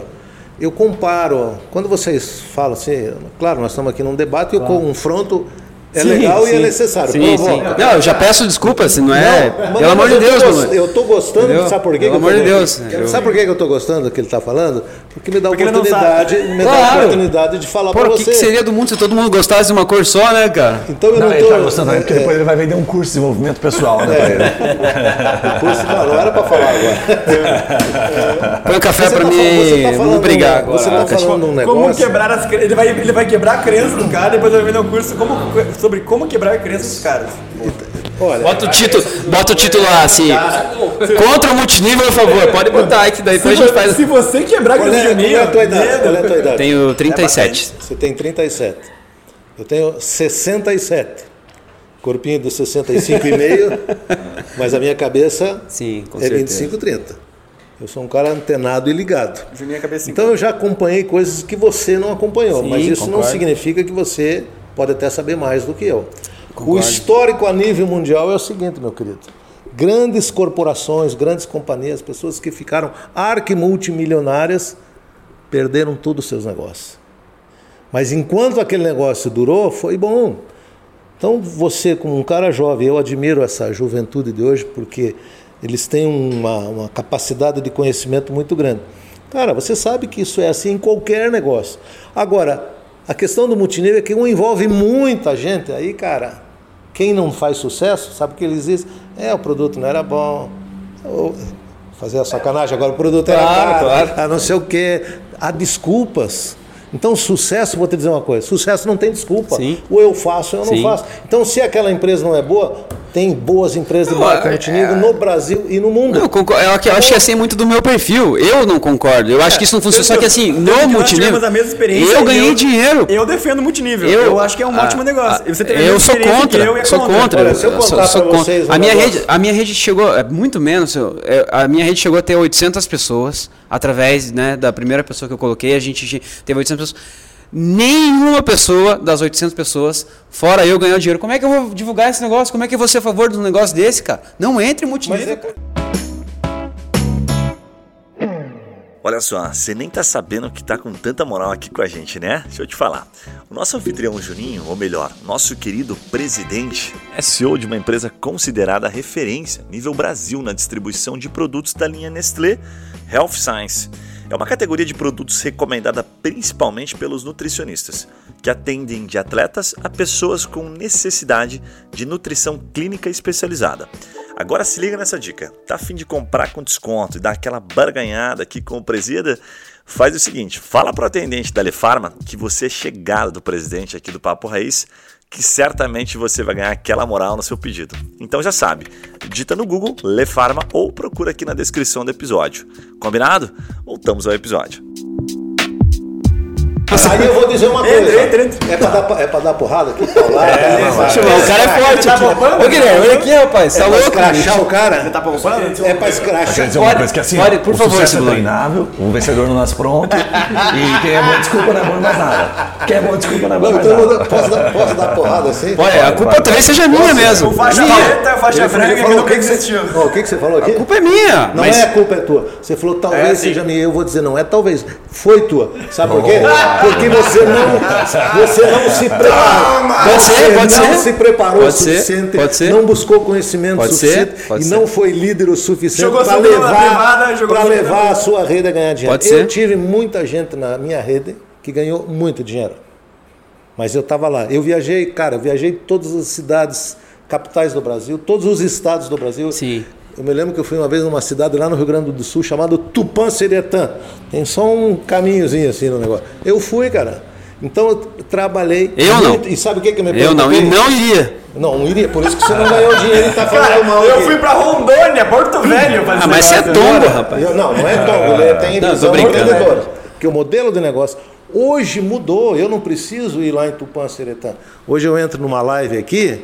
Eu comparo, quando vocês falam assim, claro, nós estamos aqui num debate e eu confronto é Sim, legal e é sim. necessário. Sim, sim. Não, eu já peço desculpa, se não é. Não, pelo amor de Deus, mano. Eu tô gostando, Entendeu? sabe por quê? Pelo amor de? Deus, eu- Sabe por quê que eu tô gostando do que ele está falando? Porque me dá Porque oportunidade, me dá Claro. oportunidade de falar para o você. que, que seria do mundo se todo mundo gostasse de uma cor só, né, cara? Então eu Não, não, ele tô. tá gostando também, porque é, depois ele vai vender um curso de desenvolvimento pessoal, né? pra ele. é, curso- não, não era para falar agora. Põe um café Você pra tá mim. falando- você tá falando Vamos brigar um- agora. você tá falando um Como negócio. quebrar as. Ele vai, ele vai quebrar a crença do cara, depois vai vender um curso como, sobre como quebrar a crença dos caras. Olha, Bota o título, bota o título lá, assim. Contra o multinível, por favor. Pode botar aí que daí depois a gente faz. Se você quebrar a qual crença é, de qual é a tua idade? Qual é a tua idade? Tenho 37. Você tem 37. Eu tenho 67. Corpinho de 65,5, mas a minha cabeça Sim, é certeza. 25, 30. Eu sou um cara antenado e ligado. Juninho cabeça Então eu já acompanhei coisas que você não acompanhou, Sim, mas isso não concordo. significa que você pode até saber mais do que eu. O histórico a nível mundial é o seguinte, meu querido. Grandes corporações, grandes companhias, pessoas que ficaram arquimultimilionárias, perderam todos os seus negócios. Mas enquanto aquele negócio durou, foi bom. Então você, como um cara jovem, eu admiro essa juventude de hoje porque eles têm uma, uma capacidade de conhecimento muito grande. Cara, você sabe que isso é assim em qualquer negócio. Agora, a questão do multinível é que um envolve muita gente. Aí, cara, quem não faz sucesso, sabe o que eles dizem? É, o produto não era bom. Ou, fazer a sacanagem, agora o produto era Claro, caro, claro. ah, não sei o quê. Há desculpas. Então, sucesso, vou te dizer uma coisa: sucesso não tem desculpa. Sim. Ou eu faço ou eu não Sim. faço. Então, se aquela empresa não é boa, tem boas empresas de é- multinível no Brasil e no mundo. Não, eu, concordo, eu, eu acho que assim é muito do meu perfil. Eu não concordo. Eu acho que isso não funciona. Só que assim, no multinível. a Eu ganhei eu- dinheiro. Eu defendo multinível. Eu- Eu, acho que é um ah, ótimo negócio. a eu sou contra, eu é sou contra. Olha, se eu eu contar sou pra contra. vocês um a minha negócio- rede, a minha rede chegou, é, muito menos. é, a minha rede chegou a ter 800 pessoas através, né, da primeira pessoa que eu coloquei. A gente teve 800 pessoas. Nenhuma pessoa das 800 pessoas, fora eu, ganhou dinheiro. Como é que eu vou divulgar esse negócio? Como é que eu vou ser a favor de um negócio desse, cara? Não entre em multinível. Mas é- Olha só, você nem tá sabendo que tá com tanta moral aqui com a gente, né? Deixa eu te falar. O nosso anfitrião Juninho, ou melhor, nosso querido presidente, é CEO de uma empresa considerada referência nível Brasil na distribuição de produtos da linha Nestlé Health Science. É uma categoria de produtos recomendada principalmente pelos nutricionistas, que atendem de atletas a pessoas com necessidade de nutrição clínica especializada. Agora se liga nessa dica. Tá a fim de comprar com desconto e dar aquela barganhada aqui com o presida? Faz o seguinte, fala pro atendente da Lefarma que você é chegado do presidente aqui do Papo Raiz, que certamente você vai ganhar aquela moral no seu pedido. Então já sabe, digita no Google Lefarma ou procura aqui na descrição do episódio. Combinado? Voltamos ao episódio. Aí eu vou dizer uma coisa. Entra, entra, entra. É pra dar, é pra dar porrada aqui? Paulada, o cara é forte aqui. Ô, Guilherme, olha aqui, rapaz. Tá é pra louco? escrachar o cara? Tá poupando? É pra Quer escrachar. dizer uma Pode- coisa que assim, pode, por o favor, sucesso é treinável, o vencedor não nasce pronto, e quem é bom desculpa não é bom mais nada. Quem é bom desculpa não é bom mais então nada. posso, dar, posso dar porrada assim? Olha, a culpa talvez seja minha mesmo. O faixa É preta o faixa branca que que você-. Ó, O que, que você falou aqui? A culpa é minha. Não é a culpa é tua. Você falou talvez É, seja minha. Eu vou dizer não é talvez. Foi tua. Sabe por quê? Porque você não, você não se preparou. Pode ser, Você pode não ser. se preparou Pode o ser, suficiente. pode ser. Não buscou conhecimento Pode suficiente ser, pode e ser. não foi líder o suficiente para levar, privada, levar a sua rede a ganhar dinheiro. Pode Eu ser. tive muita gente na minha rede que ganhou muito dinheiro. Mas eu estava lá. Eu viajei, cara, eu viajei todas as cidades capitais do Brasil, todos os estados do Brasil. Sim. Eu me lembro que eu fui uma vez numa cidade lá no Rio Grande do Sul chamada Tupã-Seretã. Tem só um caminhozinho assim no negócio. Eu fui, cara. Então eu trabalhei. Eu não. muito- E sabe o que, que me eu não, e não iria. Não, não iria. Por isso que você não ganhou dinheiro e tá falando Cara, mal. eu aqui. fui pra Rondônia, Porto Velho. Ah, mas você é tombo, rapaz. Eu- não, não é tombo, ele tem Não, visão empreendedora. Porque o modelo de negócio hoje mudou. Eu não preciso ir lá em Tupã Seretã. Hoje eu entro numa live aqui,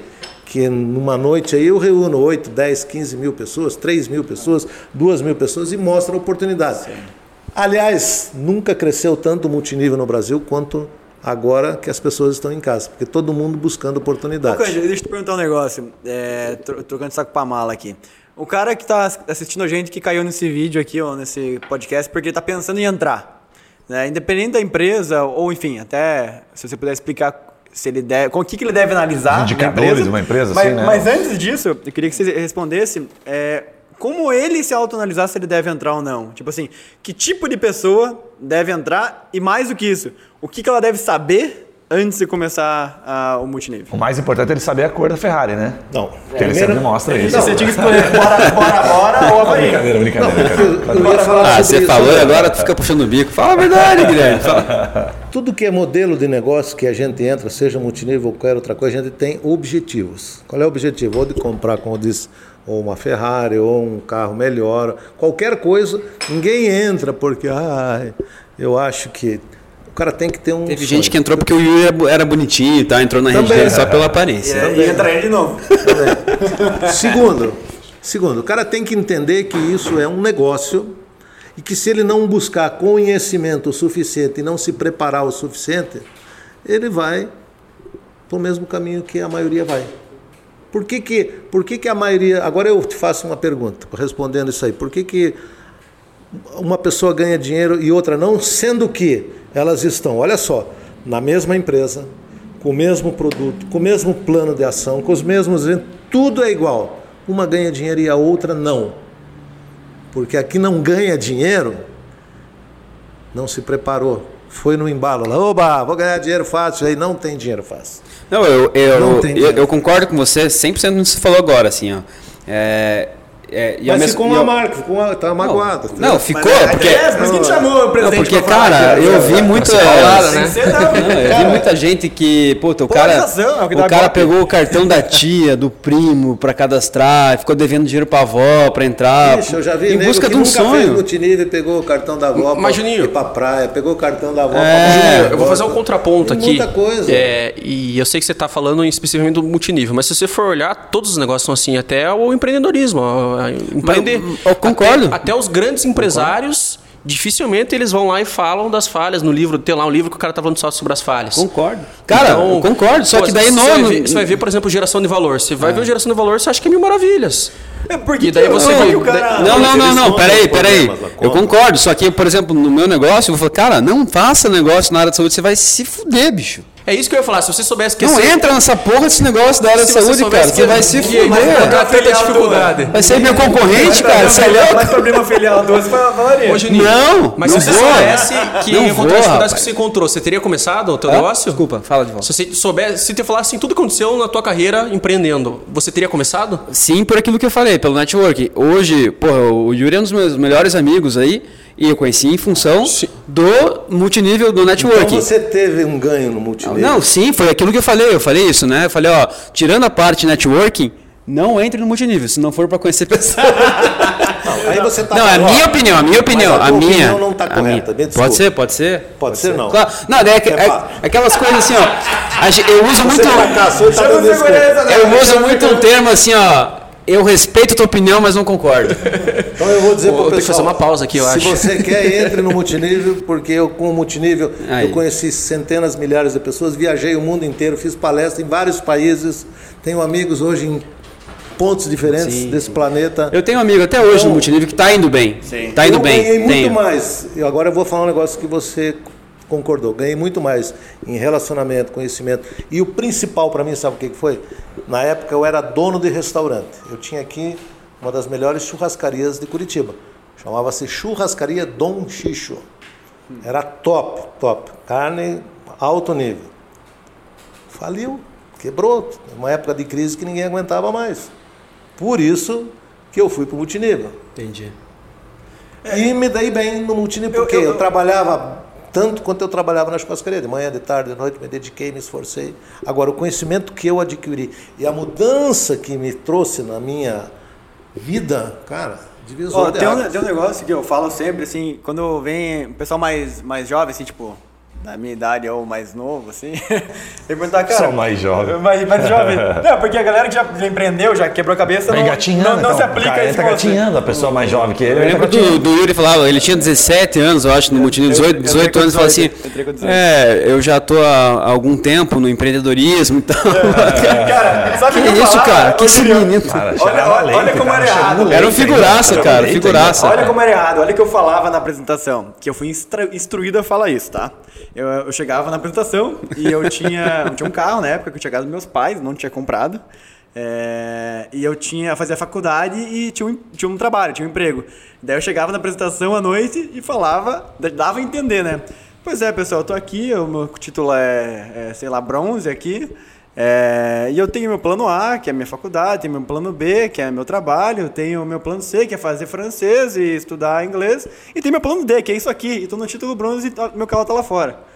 que numa noite aí eu reúno 8, 10, 15 mil pessoas, 3 mil pessoas, 2 mil pessoas e mostro a oportunidade. Aliás, nunca cresceu tanto o multinível no Brasil quanto agora que as pessoas estão em casa, porque todo mundo buscando Ô, oportunidades. Cândido, deixa eu te perguntar um negócio. É, tro- trocando saco pra mala aqui. O cara que tá assistindo a gente que caiu nesse vídeo aqui, ó, nesse podcast, porque ele tá pensando em entrar. Né? Independente da empresa, ou enfim, até se você puder explicar se ele deve, com o que, que ele deve analisar. Na indicadores de uma empresa, mas, assim, né? Mas antes disso, eu queria que você respondesse é, como ele se autoanalisar se ele deve entrar ou não. Tipo assim, que tipo de pessoa deve entrar e mais do que isso, o que, que ela deve saber antes de começar o multinível. O mais importante é ele saber a cor da Ferrari, né? Não, Que ele sempre mostra isso. Você tinha que escolher bora, bora, bora ou Havaí. Brincadeira, brincadeira, brincadeira. Eu ia falar Ah, sobre você isso falou e agora. tu fica puxando o bico. Fala a verdade, Guilherme. Fala. Tudo que é modelo de negócio que a gente entra, seja multinível ou qualquer outra coisa, a gente tem objetivos. Qual é o objetivo? Ou de comprar, como eu disse, ou uma Ferrari, ou um carro melhor, qualquer coisa. Ninguém entra porque, ah, eu acho que. O cara tem que ter um. Teve sonho. gente que entrou porque o Yuri era bonitinho e tal, entrou na rede Também. dele só pela aparência. E, e entra ele de novo. Segundo, segundo, o cara tem que entender que isso é um negócio e que se ele não buscar conhecimento o suficiente e não se preparar o suficiente, ele vai para o mesmo caminho que a maioria vai. Por que que, por que que a maioria... Agora eu te faço uma pergunta, respondendo isso aí. Por que que uma pessoa ganha dinheiro e outra não, sendo que elas estão, olha só, na mesma empresa, com o mesmo produto, com o mesmo plano de ação, com os mesmos... Tudo é igual. Uma ganha dinheiro e a outra não. Porque aqui não ganha dinheiro, não se preparou. Foi no embalo lá, oba, vou ganhar dinheiro fácil, aí não tem dinheiro fácil. Não, eu, eu, Não eu, eu concordo com você 100% no que você falou agora, assim, ó. É, é, e Mas ficou uma marca, ficou uma, tá magoado. Não, entendeu? ficou, Mas, porque... É, por isso que a gente chamou o Não, presidente porque, pra falar cara, aqui, eu né? vi muita. paulada, né? não, Não, eu vi muita gente que, puta, o cara, Polarização, é o o cara golpe. pegou o cartão da tia, do primo pra cadastrar, ficou devendo dinheiro pra avó pra entrar. Ixi, eu já vi em busca de um fez sonho. e pegou o cartão da avó Mas, pra Juninho- ir pra praia, pegou o cartão da avó É, pra Juninho, eu vou fazer um contraponto aqui. muita coisa. É, e eu sei que você está falando especificamente do multinível, mas se você for olhar, todos os negócios são assim, até o empreendedorismo. Empreender. eu concordo. Até, até os grandes empresários, dificilmente eles vão lá e falam das falhas no livro. Tem lá um livro que o cara tá falando só sobre as falhas. Concordo. Cara, Então, eu concordo, só que daí você não. Vai não- ver, você vai ver, por exemplo, geração de valor. Você vai ver geração de valor, você acha que é mil maravilhas. É, porque E daí você não, que o cara... Não, não, não, não, peraí, peraí. Eu concordo, só que, por exemplo, no meu negócio, eu vou falar, cara, não faça negócio na área de saúde, você vai se fuder, bicho. É isso que eu ia falar. Se você soubesse que Não entra nessa porra desse negócio da área de saúde, cara. Você vai se fuder. Vai ser meu concorrente, cara. Você é louco? problema filial duas falaria. Ô, Juninho, Não, mas se você soubesse que Não vou, as dificuldades que você encontrou, você teria começado o teu Hã? negócio? Desculpa, fala de volta. Se você soubesse, se te falasse assim, tudo que aconteceu na tua carreira empreendendo, você teria começado? Sim, por aquilo que eu falei, pelo network. Hoje, porra, o Yuri é um dos meus melhores amigos aí, e eu conheci em função do multinível do network. Então você teve um ganho no multinível. Não, sim, foi aquilo que eu falei. Eu falei isso, né? Eu falei, ó, tirando a parte networking, não entre no multinível, se não for pra conhecer pessoas. Aí você tá não, é a minha opinião, a minha opinião. a a, minha. opinião não tá correta, minha. Pode ser, pode ser. Pode ser, não. Claro. Não, é, é- Repara. aquelas coisas assim, ó. Eu uso Você muito. tá segurança, né? Eu uso muito um termo assim, ó. Eu respeito a tua opinião, mas não concordo. Então eu vou dizer Vou pro ter que pessoal. fazer uma pausa aqui, eu se acho. você quer, entre no multinível, porque eu com o multinível Aí. eu conheci centenas, milhares de pessoas, viajei o mundo inteiro, fiz palestra em vários países, tenho amigos hoje em pontos diferentes desse planeta. Eu tenho um amigo até hoje Então- no multinível que tá indo bem. Sim. Tá indo eu bem. ganhei muito tenho. mais. E agora eu vou falar um negócio que você concordou. Ganhei muito mais em relacionamento, conhecimento. E o principal para mim, sabe o que foi? Na época eu era dono de restaurante. Eu tinha aqui uma das melhores churrascarias de Curitiba. Chamava-se Churrascaria Dom Xixo. Era top, top. Carne alto nível. Faliu, quebrou. Uma época de crise que ninguém aguentava mais. Por isso que eu fui para o multinível. Entendi. E me dei bem no multinível, Eu- porque eu- eu, trabalhava tanto quanto eu trabalhava na churrascaria, de manhã, de tarde, de noite, me dediquei, me esforcei. Agora, o conhecimento que eu adquiri e a mudança que me trouxe na minha vida, cara, divisor de tem, um, tem um negócio que eu falo sempre, assim, quando vem o pessoal mais, mais jovem, assim, tipo, da minha idade ou mais novo, assim, tem que perguntar, cara... Só mais jovem. Mais, mais jovem. Não, porque a galera que já, já empreendeu, já quebrou a cabeça, não, não, não então. se aplica cara a isso tá engatinhando, a pessoa mais jovem que ele. Eu lembro do, do Yuri falava, ele tinha 17 anos, eu acho, no multinível, 18, eu 18 entrei anos, e falava assim, 18, entrei com 18. é, eu já tô há algum tempo no empreendedorismo e tal. Cara, sabe o Que que eu isso, cara? Que esse menino. Cara, Olha- olha- leite, olha como cara, era errado. Era um figuraça, cara, figuraça. Olha como era errado, olha o que eu falava na apresentação, que eu fui instruído a falar isso, tá? Eu, eu chegava na apresentação e eu tinha, eu tinha um carro na época que eu tinha dos meus pais, não tinha comprado. é, e eu tinha fazia faculdade e tinha um, tinha um trabalho, tinha um emprego. Daí eu chegava na apresentação à noite e falava, dava a entender, né? Pois é, pessoal, eu tô aqui, o meu título é, é, sei lá, bronze aqui. É, e eu tenho meu plano A, que é minha faculdade, tenho meu plano B, que é meu trabalho, tenho meu plano C, que é fazer francês e estudar inglês, e tem meu plano D, que é isso aqui, e tô no título bronze e tá- meu carro tá lá fora.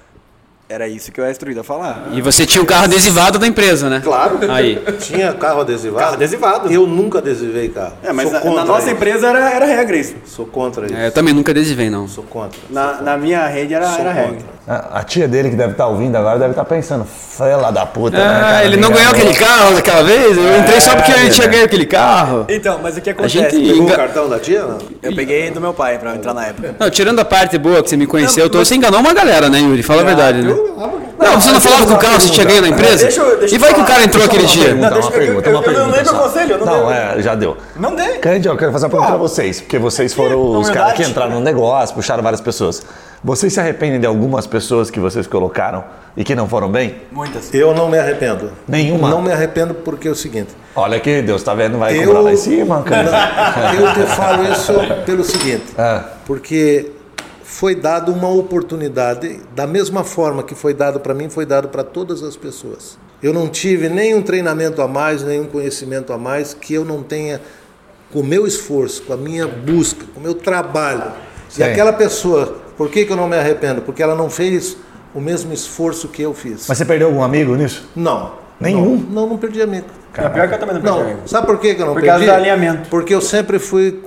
Era isso que eu era instruído a falar. E você tinha um carro adesivado da empresa, né? Claro. Aí. Tinha carro adesivado? Carro adesivado. Eu nunca adesivei carro. É, mas Sou na, na contra nossa isso. empresa era, era regra isso. Sou contra isso. É, eu também nunca adesivei, não. Sou contra. Na, na minha rede era, Sou era regra. contra. A a tia dele que deve estar ouvindo agora deve estar pensando, fela da puta. né, Ah, cara? ele não ganhou enganou." aquele carro daquela vez? Eu entrei só porque ele tinha né? ganho aquele carro. Então, mas o que A acontece? gente Pegou o cartão da tia? Não? Eu peguei do meu pai pra entrar na época. Não, tirando a parte boa que você me conheceu, Não, tô- mas- você enganou uma galera, né, Yuri? Fala a Ah, verdade, né? eu- Não, você não falava com o cara se tinha ganho na empresa? Deixa eu- deixa E vai que o cara entrou aquele dia? Pergunta, deixa uma eu- pergunta, eu- uma eu não pergunta dei meu conselho, eu não Não, é, já deu. Não dei. Candido, eu quero fazer uma pergunta pra vocês, porque vocês foram os humildade. caras que entraram no negócio, puxaram várias pessoas. Vocês se arrependem de algumas pessoas que vocês colocaram e que não foram bem? Muitas. Eu não me arrependo. Nenhuma? Não me arrependo porque é o seguinte. Olha que Deus tá vendo, vai eu, cobrar lá em cima, cara. Não, eu te falo isso pelo seguinte. Ah. Porque foi dado uma oportunidade, da mesma forma que foi dado para mim, foi dado para todas as pessoas. Eu não tive nenhum treinamento a mais, nenhum conhecimento a mais que eu não tenha, com o meu esforço, com a minha busca, com o meu trabalho. Sim. E aquela pessoa, por que, que eu não me arrependo? Porque ela não fez o mesmo esforço que eu fiz. Mas você perdeu algum amigo nisso? Não. Nenhum? Não, não, não perdi amigo. É pior que eu também não perdi Não, amigo. sabe por que que eu não Por causa perdi? do alinhamento. Porque eu sempre fui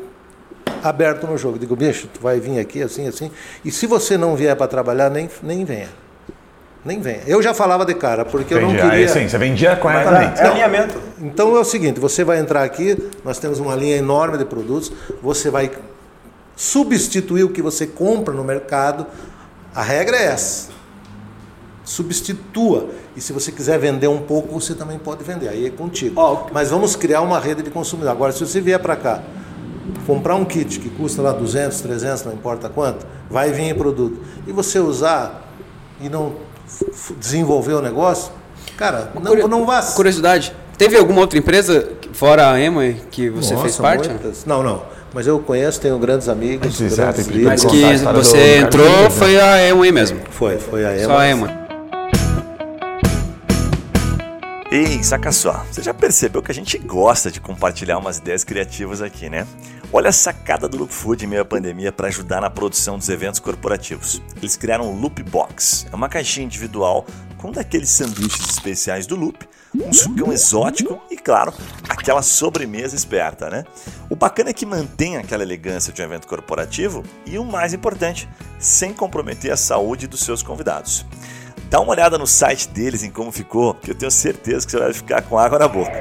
aberto no jogo. Digo, bicho, tu vai vir aqui assim, assim. E se você não vier para trabalhar, nem, nem venha. Nem venha. Eu já falava de cara, porque eu não Entendi. queria... Aí sim, você vendia Mas corretamente. é, é alinhamento. Então é o seguinte, você vai entrar aqui, nós temos uma linha enorme de produtos, você vai substituir o que você compra no mercado. A regra é essa. Substitua. E se você quiser vender um pouco, você também pode vender. Aí é contigo. Ó, Mas vamos criar uma rede de consumidor. Agora, se você vier para cá, comprar um kit que custa lá 200, 300, não importa quanto, vai vir em produto. E você usar e não desenvolver o negócio, cara, não, não vá. Curiosidade, teve alguma outra empresa, fora a Emma, que você Nossa, fez parte? muitas. Não, não. Mas eu conheço, tenho grandes amigos. Sim, grandes líderes. Mas que você Carlinhos, entrou né? foi a Emma mesmo. Foi, foi a Emma. Só a Emma. Ei, saca só, você já percebeu que a gente gosta de compartilhar umas ideias criativas aqui, né? Olha a sacada do Loop Food em meio à pandemia para ajudar na produção dos eventos corporativos. Eles criaram o Loop Box, é uma caixinha individual com daqueles sanduíches especiais do Loop, um sucão exótico e, claro, aquela sobremesa esperta, né? O bacana é que mantém aquela elegância de um evento corporativo e, o mais importante, sem comprometer a saúde dos seus convidados. Dá uma olhada no site deles em como ficou, que eu tenho certeza que você vai ficar com água na boca.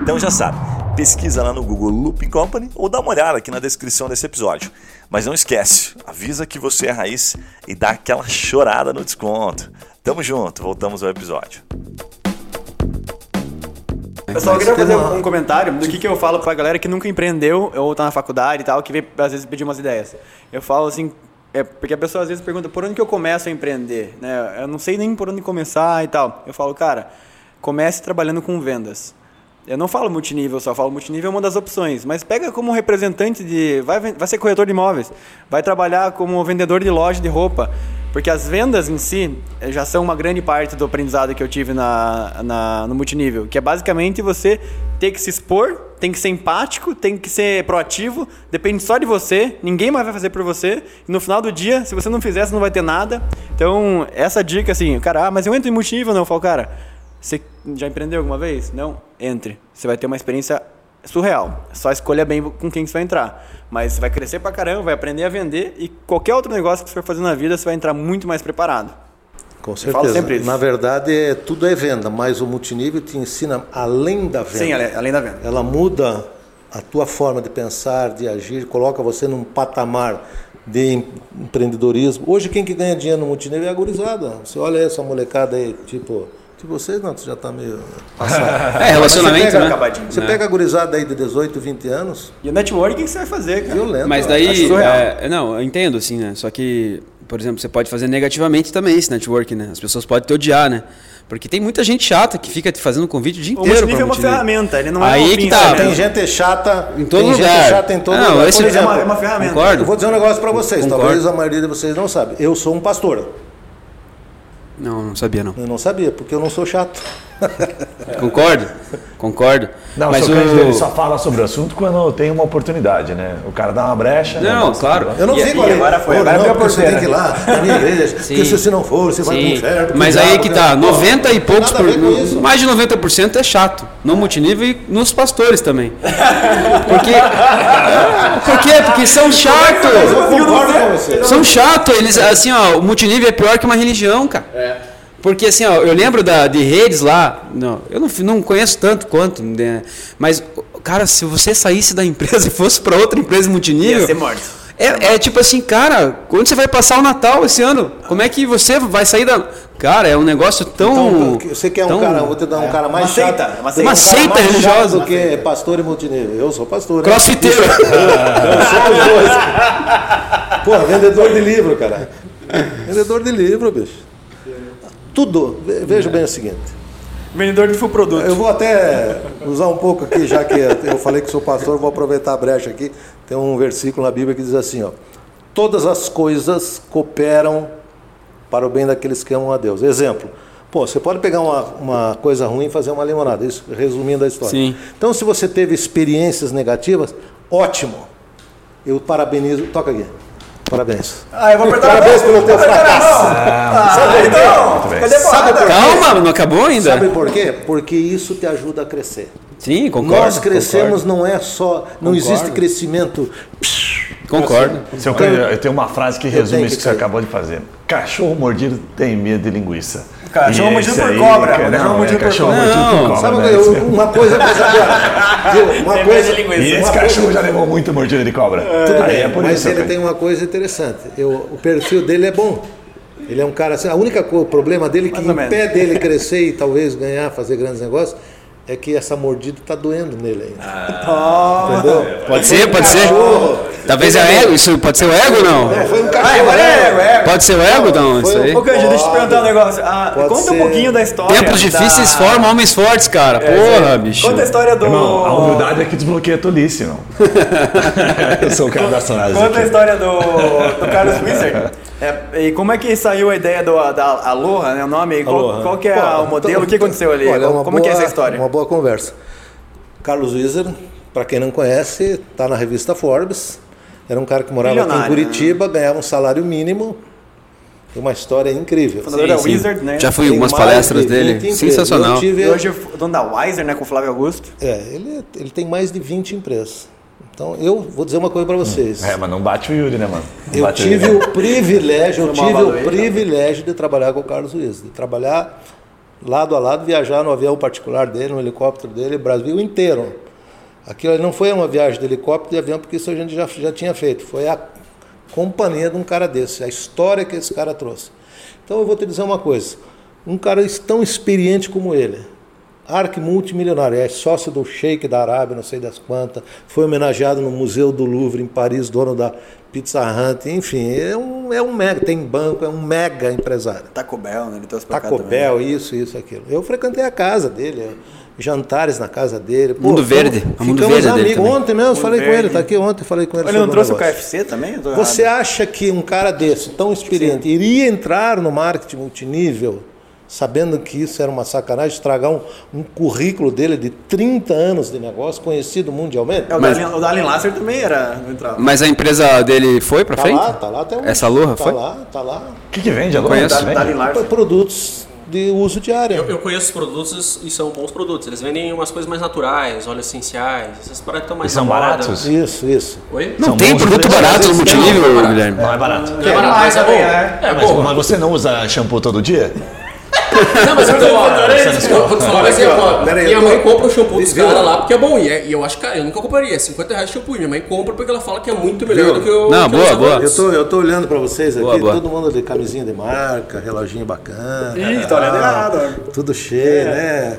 Então já sabe, pesquisa lá no Google Looping Company ou dá uma olhada aqui na descrição desse episódio. Mas não esquece, avisa que você é raiz e dá aquela chorada no desconto. Tamo junto, voltamos ao episódio. Pessoal, eu Mas queria fazer um comentário do que, que eu falo pra galera que nunca empreendeu ou tá na faculdade e tal, que vem às vezes pedir umas ideias. Eu falo assim, é porque a pessoa às vezes pergunta por onde que eu começo a empreender, né? Eu não sei nem por onde começar e tal. Eu falo, cara, comece trabalhando com vendas. Eu não falo multinível, só falo multinível é uma das opções, mas pega como representante de. Vai, vai ser corretor de imóveis, vai trabalhar como vendedor de loja de roupa, porque as vendas em si eh, já são uma grande parte do aprendizado que eu tive na, na- no multinível, que é basicamente você ter que se expor, tem que ser empático, tem que ser proativo, depende só de você, ninguém mais vai fazer por você, e no final do dia, se você não fizer, você não vai ter nada. Então, essa dica assim, cara, ah, mas eu entro em multinível, não, eu falo, cara. Você já empreendeu alguma vez? Não? Entre. Você vai ter uma experiência surreal. Só escolha bem com quem você vai entrar. Mas você vai crescer pra caramba, vai aprender a vender e qualquer outro negócio que você for fazer na vida, você vai entrar muito mais preparado. Com falo certeza. sempre isso. Na verdade, é, tudo é venda, mas o multinível te ensina além da venda. Sim, além da venda. Ela muda a tua forma de pensar, de agir, coloca você num patamar de em- empreendedorismo. Hoje quem que ganha dinheiro no multinível é a gurizada. Você olha essa molecada aí, tipo, tipo vocês não, você já tá meio passado. É, relacionamento, Mas você pega, né? acabadinho. Você É. pega a gurizada aí de 18, 20 anos, E o networking, o que você vai fazer, cara? violento. Mas daí, surreal. é, não, eu entendo, assim, né? Só que, por exemplo, você pode fazer negativamente também esse networking, né? As pessoas podem te odiar, né? Porque tem muita gente chata que fica te fazendo convite o dia O inteiro. multinível pra é uma multinível. ferramenta, ele não é Aí um que tá. sabe? Tem gente chata Em todo tem lugar. gente chata em todo Não, lugar. esse é exemplo, uma- é uma ferramenta. Concordo. Eu vou dizer um negócio para vocês, Concordo. talvez a maioria de vocês não sabe. Eu sou um pastor. Não, não sabia, não. Eu não sabia, porque eu não sou chato. Concordo, concordo. Não, Mas o seu o... Cândido ele só fala sobre o assunto quando tem uma oportunidade, né? O cara dá uma brecha. né? Não, Dá- claro. Eu não E- fico e ali. agora foi, "Pô, agora não, porque você tem porteira." que ir lá na minha igreja. Porque se você não for, você vai pro Sim. inferno. Mas diabo, aí que tá, Pô, 90 e poucos por, mais de 90% é chato, no multinível e nos pastores também. Porque Por quê? Porque são você. São chatos, eles assim, ó, o multinível é pior que uma religião, cara. Porque assim, ó, eu lembro da, de redes lá, não, eu não, não conheço tanto quanto, né, mas cara, se você saísse da empresa e fosse para outra empresa multinível, Ia ser morto. É, é tipo assim, cara, quando você vai passar o Natal esse ano? Como é que você vai sair da. Cara, é um negócio tão. Então, você quer um tão- cara, vou te dar um cara mais Uma seita, chato. seita. um Uma cara seita religiosa. do que pastor e multinível. Eu sou pastor. né? Crossfiteiro. Eu sou os dois. Pô, vendedor de livro, cara. Vendedor de livro, bicho. Tudo. Ve- Veja bem o seguinte. Vendedor de full produto. Eu vou até usar um pouco aqui, já que eu falei que sou pastor, vou aproveitar a brecha aqui. Tem um versículo na Bíblia que diz assim, ó: Todas as coisas cooperam para o bem daqueles que amam a Deus. Exemplo. Pô, você pode pegar uma, uma coisa ruim e fazer uma limonada, isso resumindo a história. Sim. Então, se você teve experiências negativas, ótimo. Eu parabenizo. Toca aqui. Parabéns. Ah, eu vou apertar Parabéns pelo teu fracasso. Sabe então? Cadê a Sabe por quê? Calma, não acabou ainda? Sabe por quê? Porque isso te ajuda a crescer. Sim, concordo. Nós crescemos concordo. não é só, não existe crescimento. Concordo. Se eu, eu tenho uma frase que resume tenho isso que que você acabou de fazer. Cachorro mordido tem medo de linguiça. Cachorro mordido por cobra, cachorro não, mordido é por cachorro cobra. por Não, cobra. Sabe né? uma coisa, mas agora, uma Tem coisa, de linguiça. E esse cachorro coisa- já levou muito mordida de cobra. Tudo Aí bem, é por mas isso. ele cara. tem uma coisa interessante. Eu, o perfil dele é bom. Ele é um cara assim. A única co- problema dele que Mais ou menos. impede ele crescer e talvez ganhar, fazer grandes negócios, é que essa mordida está doendo nele ainda. Ah. Entendeu? Pode ser, pode ser. Cachorro. Talvez é ego, isso pode ser o ego ou não? Não, foi um Ah, cachorro. agora é ego, é ego. Pode ser o ego, não? Isso um- aí. Ô, Cândido, deixa eu te perguntar um negócio. Ah, conta um ser. pouquinho da história. Tempos difíceis da... formam homens fortes, cara. Porra, bicho. Conta a história do. Irmão, a humildade é que desbloqueia a tolice, não. eu sou o cara das frases Conta a aqui. história do, do Carlos Wizard. É, e como é que saiu a ideia do, da Aloha, né? O nome? Qual, Aloha. qual que é Pô, o modelo? então- o que aconteceu ali? Olha, uma como que é boa- essa história? Uma boa conversa. Carlos Wieser, para quem não conhece, está na revista Forbes. Era um cara que morava aqui em né? Curitiba, ganhava um salário mínimo. Uma história incrível. Fundador da Wizard, né? Já fui em Tem algumas mais palestras de dele. 20 empresas. Sensacional. Eu tive- E hoje o dono da Wiser, né? Com o Flávio Augusto. É, ele, ele tem mais de 20 empresas. Então, eu vou dizer uma coisa para vocês. É, mas não bate o Yuri, né, mano? Não Eu tive o privilégio, eu tive o tá? privilégio de trabalhar com o Carlos Luiz, de trabalhar lado a lado, viajar no avião particular dele, no helicóptero dele, Brasil inteiro. Aquilo não foi uma viagem de helicóptero e avião, porque isso a gente já, já tinha feito. Foi a companhia de um cara desse, a história que esse cara trouxe. Então eu vou te dizer uma coisa: um cara tão experiente como ele, arque multimilionário, é sócio do Sheik da Arábia, não sei das quantas, foi homenageado no Museu do Louvre, em Paris, dono da Pizza Hut, enfim, é um, é um mega, tem banco, é um mega empresário. Taco Bell, né? Ele trouxe pra cá Taco também. Bell, isso, isso, aquilo. Eu frequentei a casa dele, jantares na casa dele. Pô, Mundo ficamos- Verde, o Mundo ficamos Verde dele amigos. também. Ontem mesmo eu falei com Verde. ele, tá aqui ontem, falei com ele. Ele não trouxe o negócio. KFC também? Você acha que um cara desse, tão experiente, iria entrar no marketing multinível, sabendo que isso era uma sacanagem, estragar um, um currículo dele de 30 anos de negócio, conhecido mundialmente? É, o, Mas- Dalin, o Dalin Lasser também era. Não entrava. Mas a empresa dele foi pra Tá frente? lá, tá lá até hoje. Essa Aloha tá foi? lá, tá lá. O que, que vende? Alô? Conheço. Vende? Dalin Larsen. Produtos de uso diário. Eu, eu conheço os produtos e são bons produtos. Eles vendem umas coisas mais naturais, óleos essenciais, essas paradas que estão mais E são baratos? Isso, isso. Oi? Não São tem produto barato no multinível, Não, Guilherme. Não é barato. Não é barato, mas é bom. É Mas, bom. mas você não usa shampoo todo dia? Não, mas eu ó. Aí, Minha tô- mãe compra o shampoo dos caras lá porque é bom. E, é- eu acho que eu nunca compraria. 50 reais de shampoo. Minha mãe compra porque ela fala que é muito melhor do que o. Não, boa, boa. Eu tô, eu tô olhando pra vocês aqui, todo mundo de camisinha de marca, reloginho bacana. Ih, tá olhando errado. Tudo cheio, né?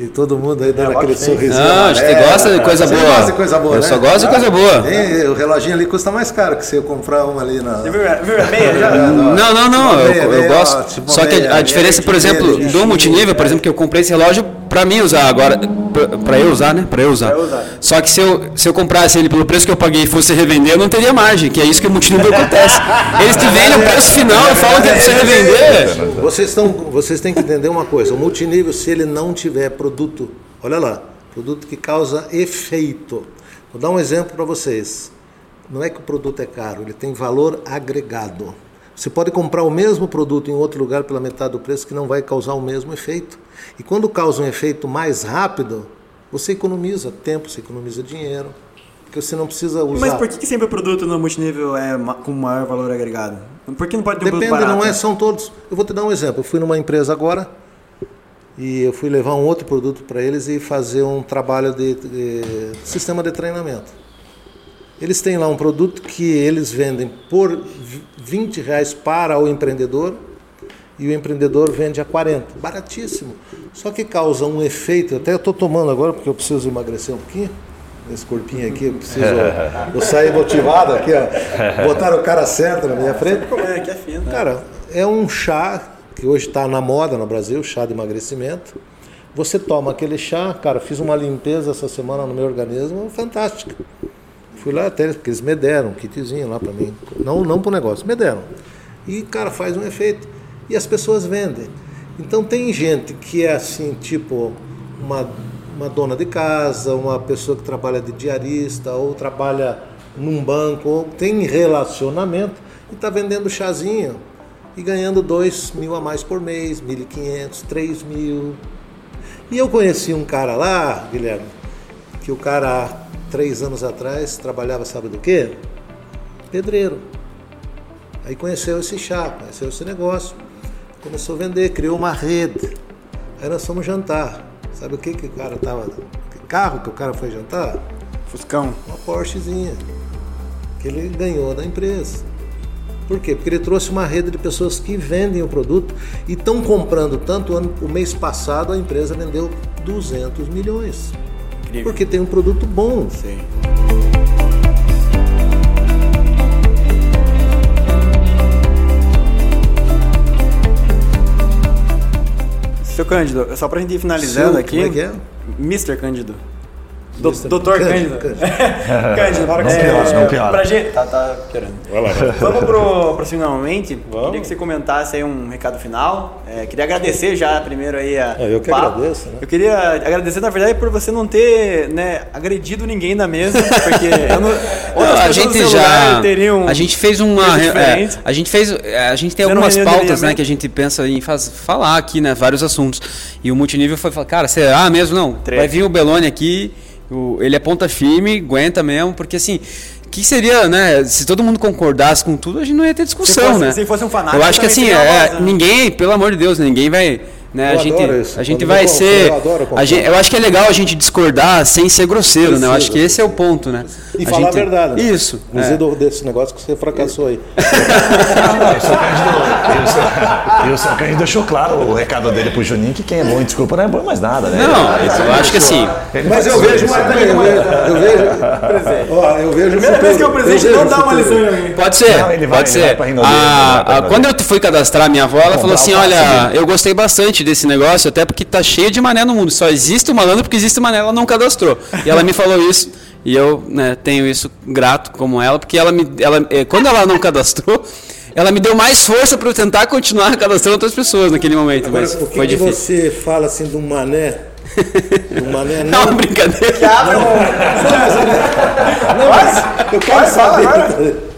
E todo mundo aí dando aquele sorrisinho. Não, a gente amarelo. gosta de coisa Você boa. gosta de coisa boa, Eu né? só gosto de coisa boa. Hein, o reloginho ali custa mais caro que se eu comprar um ali na. Você meia já? Não, não, não, Uma eu, eu gosto. ótimo, Só que a diferença, por exemplo, do multinível, por exemplo, que eu comprei esse relógio pra mim usar agora, pra- pra eu usar, né? Pra eu usar. Pra eu usar. Só que se eu, se eu comprasse ele pelo preço que eu paguei e fosse revender, eu não teria margem, que é isso que o multinível acontece. Eles te vendem o preço final e falam que é pra você revender. Vocês, estão, vocês têm que entender uma coisa: o multinível, se ele não tiver produto, olha lá, produto que causa efeito. Vou dar um exemplo para vocês. Não é que o produto é caro, ele tem valor agregado. Você pode comprar o mesmo produto em outro lugar pela metade do preço que não vai causar o mesmo efeito. E quando causa um efeito mais rápido, você economiza tempo, você economiza dinheiro, porque você não precisa usar. Mas por que, sempre o produto no multinível é com maior valor agregado? Por que não pode ter um Depende, produto barato? não é, são todos. Eu vou te dar um exemplo. Eu fui numa empresa agora e eu fui levar um outro produto para eles e fazer um trabalho de, de sistema de treinamento. Eles têm lá um produto que eles vendem por v- 20 reais para o empreendedor e o empreendedor vende a 40. Baratíssimo. Só que causa um efeito. Até eu estou tomando agora porque eu preciso emagrecer um pouquinho. Esse corpinho aqui, eu preciso. eu sair motivado aqui, ó. Botaram o cara certo na minha frente. É, que é fino. Cara, é um chá que hoje está na moda no Brasil, chá de emagrecimento. Você toma aquele chá, cara, fiz uma limpeza essa semana no meu organismo, fantástica. Fui lá até, porque eles me deram um kitzinho lá para mim. Não, não para o negócio, me deram. E, cara, faz um efeito. E as pessoas vendem. Então tem gente que é assim, tipo, uma, uma dona de casa, uma pessoa que trabalha de diarista, ou trabalha num banco, ou tem relacionamento e está vendendo chazinho e ganhando 2 mil a mais por mês, 1.500, 3 mil. E eu conheci um cara lá, Guilherme, que o cara três anos atrás trabalhava, sabe do quê? Pedreiro. Aí conheceu esse chá, conheceu esse negócio, começou a vender, criou uma rede. Aí nós fomos jantar. Sabe o que, que o cara tava. Que carro que o cara foi jantar? Fuscão. Uma Porschezinha. Que ele ganhou da empresa. Por quê? Porque ele trouxe uma rede de pessoas que vendem o produto e estão comprando tanto. O mês passado a empresa vendeu 200 milhões. Incrível. Porque tem um produto bom. Sim. Seu Cândido, só pra gente ir finalizando Seu- aqui. como é que é? Mr. Cândido. Do, Mr. Doutor Cândido, Cândido. Que Não você- piora, não piora. Pra gente. Tá, tá piorando. Vai lá, vai. Vamos pro, pro finalmente. Vamos. Queria que você comentasse aí um recado final. É, queria agradecer já primeiro aí a. Ah, eu que papo. agradeço, né? Eu queria agradecer, na verdade, por você não ter né, agredido ninguém na mesa, porque eu não, outras a gente já teriam a gente fez uma é, diferentes. a gente fez é, a gente tem Você algumas pautas né alinhamento? que a gente pensa em faz, falar aqui né vários assuntos e o multinível foi falar cara será mesmo não vai vir o Belone aqui o- ele é ponta firme aguenta mesmo porque assim que seria, né? Se todo mundo concordasse com tudo, a gente não ia ter discussão, fosse- né? se fosse um fanático, Eu acho que assim, é, voz, né? ninguém, pelo amor de Deus, ninguém vai, né? Eu a gente, adoro isso. a gente Quando vai eu concordo, ser, eu adoro a gente, eu acho que é legal a gente discordar sem ser grosseiro, né? Eu acho que esse é o ponto, né? E A falar gente- a verdade. né? Isso. Inclusive é. desse negócio que você fracassou aí. E o seu Cândido- e o seu- E o seu Cândido deixou claro o recado dele pro Juninho que quem é bom em desculpa não é bom em mais nada, né? Não, Ele- eu acho que assim. Mas eu vejo, isso. uma coisa, eu vejo, eu vejo, ó, eu vejo Primeira vez que presidente vejo não dá uma lição em alguém. Pode ser, Não, ele vai- pode vai ser. pra Rinodê, ele vai A- pra a- Rinodê. quando eu fui cadastrar minha avó, ela falou assim: Olha, eu gostei bastante desse negócio, até porque tá cheio de mané no mundo. Só existe o malandro porque existe o mané, ela não cadastrou. E ela me falou isso. E eu né, tenho isso grato como ela, porque ela me, ela, eh, quando ela não cadastrou, ela me deu mais força para eu tentar continuar cadastrando outras pessoas naquele momento. Agora, mas o que, foi que difícil. você fala assim um mané? Um mané É não. uma brincadeira. Não, eu quero saber.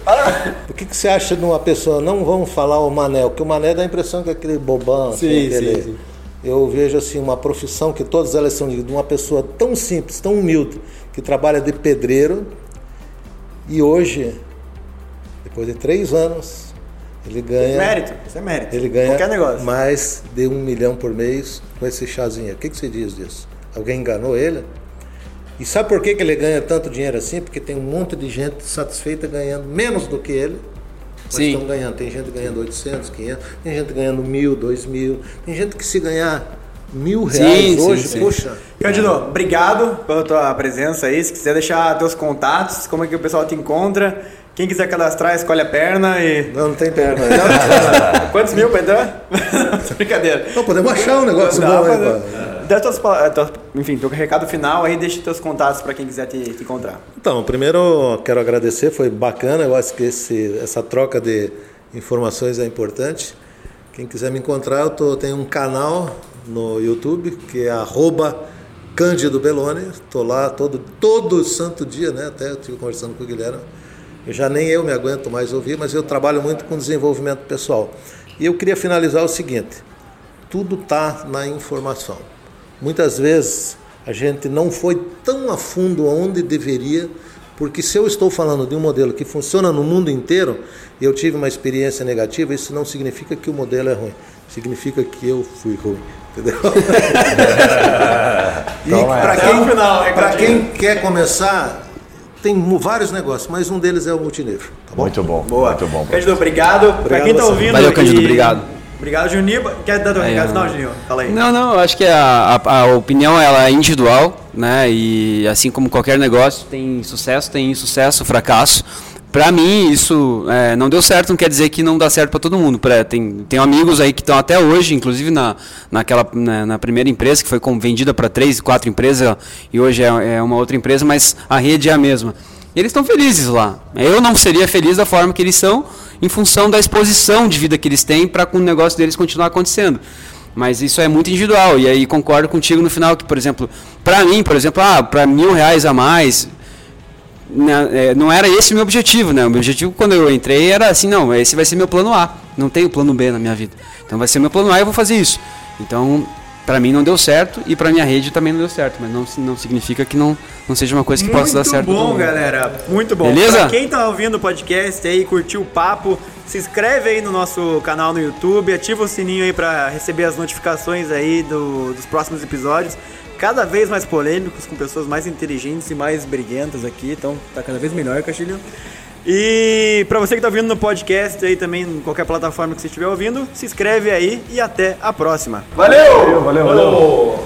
O que, que você acha de uma pessoa? Não vamos falar o mané, porque o mané dá a impressão que é aquele bobão. assim, Sim, aquele- sim, sim. Eu vejo assim uma profissão que todas elas são de de uma pessoa tão simples, tão humilde, que trabalha de pedreiro e hoje, depois de três anos, ele ganha. Mérito, isso é mérito. Ele ganha Qualquer negócio. mais de um milhão por mês com esse chazinho. O que, que você diz disso? Alguém enganou ele? E sabe por que, que ele ganha tanto dinheiro assim? Porque tem um monte de gente satisfeita ganhando menos do que ele. Mas Sim. estão ganhando. Tem gente ganhando 800, 500, tem gente ganhando mil, dois mil. Tem gente que se ganhar mil Sim, reais sim, hoje, sim. puxa. Cândido, obrigado pela tua presença aí. Se quiser deixar teus contatos, como é que o pessoal te encontra. Quem quiser cadastrar, escolhe a perna e. Não, não tem perna. Quantos mil pra entrar? Brincadeira. Não, podemos achar um negócio Dá bom aí. Dá pala- tuas- enfim, teu recado final aí, deixa teus contatos pra quem quiser te, te encontrar. Então, primeiro quero agradecer, foi bacana, eu acho que esse, essa troca de informações é importante. Quem quiser me encontrar, eu tô, tenho um canal no YouTube que é arroba Cândido Belloni. Estou lá todo, todo santo dia, né? Até eu estive conversando com o Guilherme. Eu já nem eu me aguento mais ouvir, mas eu trabalho muito com desenvolvimento pessoal. E eu queria finalizar o seguinte: tudo está na informação. Muitas vezes a gente não foi tão a fundo onde deveria, porque se eu estou falando de um modelo que funciona no mundo inteiro e eu tive uma experiência negativa, isso não significa que o modelo é ruim, significa que eu fui ruim. Entendeu? e Toma para essa. quem, pra quem quer começar, tem vários negócios, mas um deles é o multinível. Tá bom? Muito bom, Boa. muito bom. Cândido, obrigado. pra quem tá você. ouvindo. Valeu, Cândido, e- obrigado. Obrigado, Juninho. Quer dar teu recado? Não, Juninho. Fala aí. Não, não, eu acho que a, a, a opinião ela é individual, né? E assim como qualquer negócio, tem sucesso, tem insucesso, fracasso. Pra mim, isso é, não deu certo, não quer dizer que não dá certo pra todo mundo. Pra, tem, tem amigos aí que estão até hoje, inclusive na, naquela, na, na primeira empresa, que foi com- vendida para três, quatro empresas, e hoje é, é uma outra empresa, mas a rede é a mesma. E eles estão felizes lá. Eu não seria feliz da forma que eles são, em função da exposição de vida que eles têm para o negócio deles continuar acontecendo. Mas isso é muito individual. E aí concordo contigo no final que, por exemplo, para mim, por exemplo, ah, para mil reais a mais, na- é, não era esse o meu objetivo, né? O meu objetivo quando eu entrei era assim, não, esse vai ser meu plano A. Não tenho plano B na minha vida. Então vai ser meu plano A e eu vou fazer isso. Então, para mim não deu certo e para minha rede também não deu certo, mas não, não significa que não, não seja uma coisa que possa dar certo. todo bom, galera. Muito bom. Beleza? Pra quem tá ouvindo o podcast aí, curtiu o papo, se inscreve aí no nosso canal no YouTube, ativa o sininho aí pra receber as notificações aí do- dos próximos episódios. Cada vez mais polêmicos, com pessoas mais inteligentes e mais briguentas aqui. Então, tá cada vez melhor, Castilho. E pra você que tá ouvindo no podcast aí também, em qualquer plataforma que você estiver ouvindo, se inscreve aí e até a próxima. Valeu, valeu, valeu.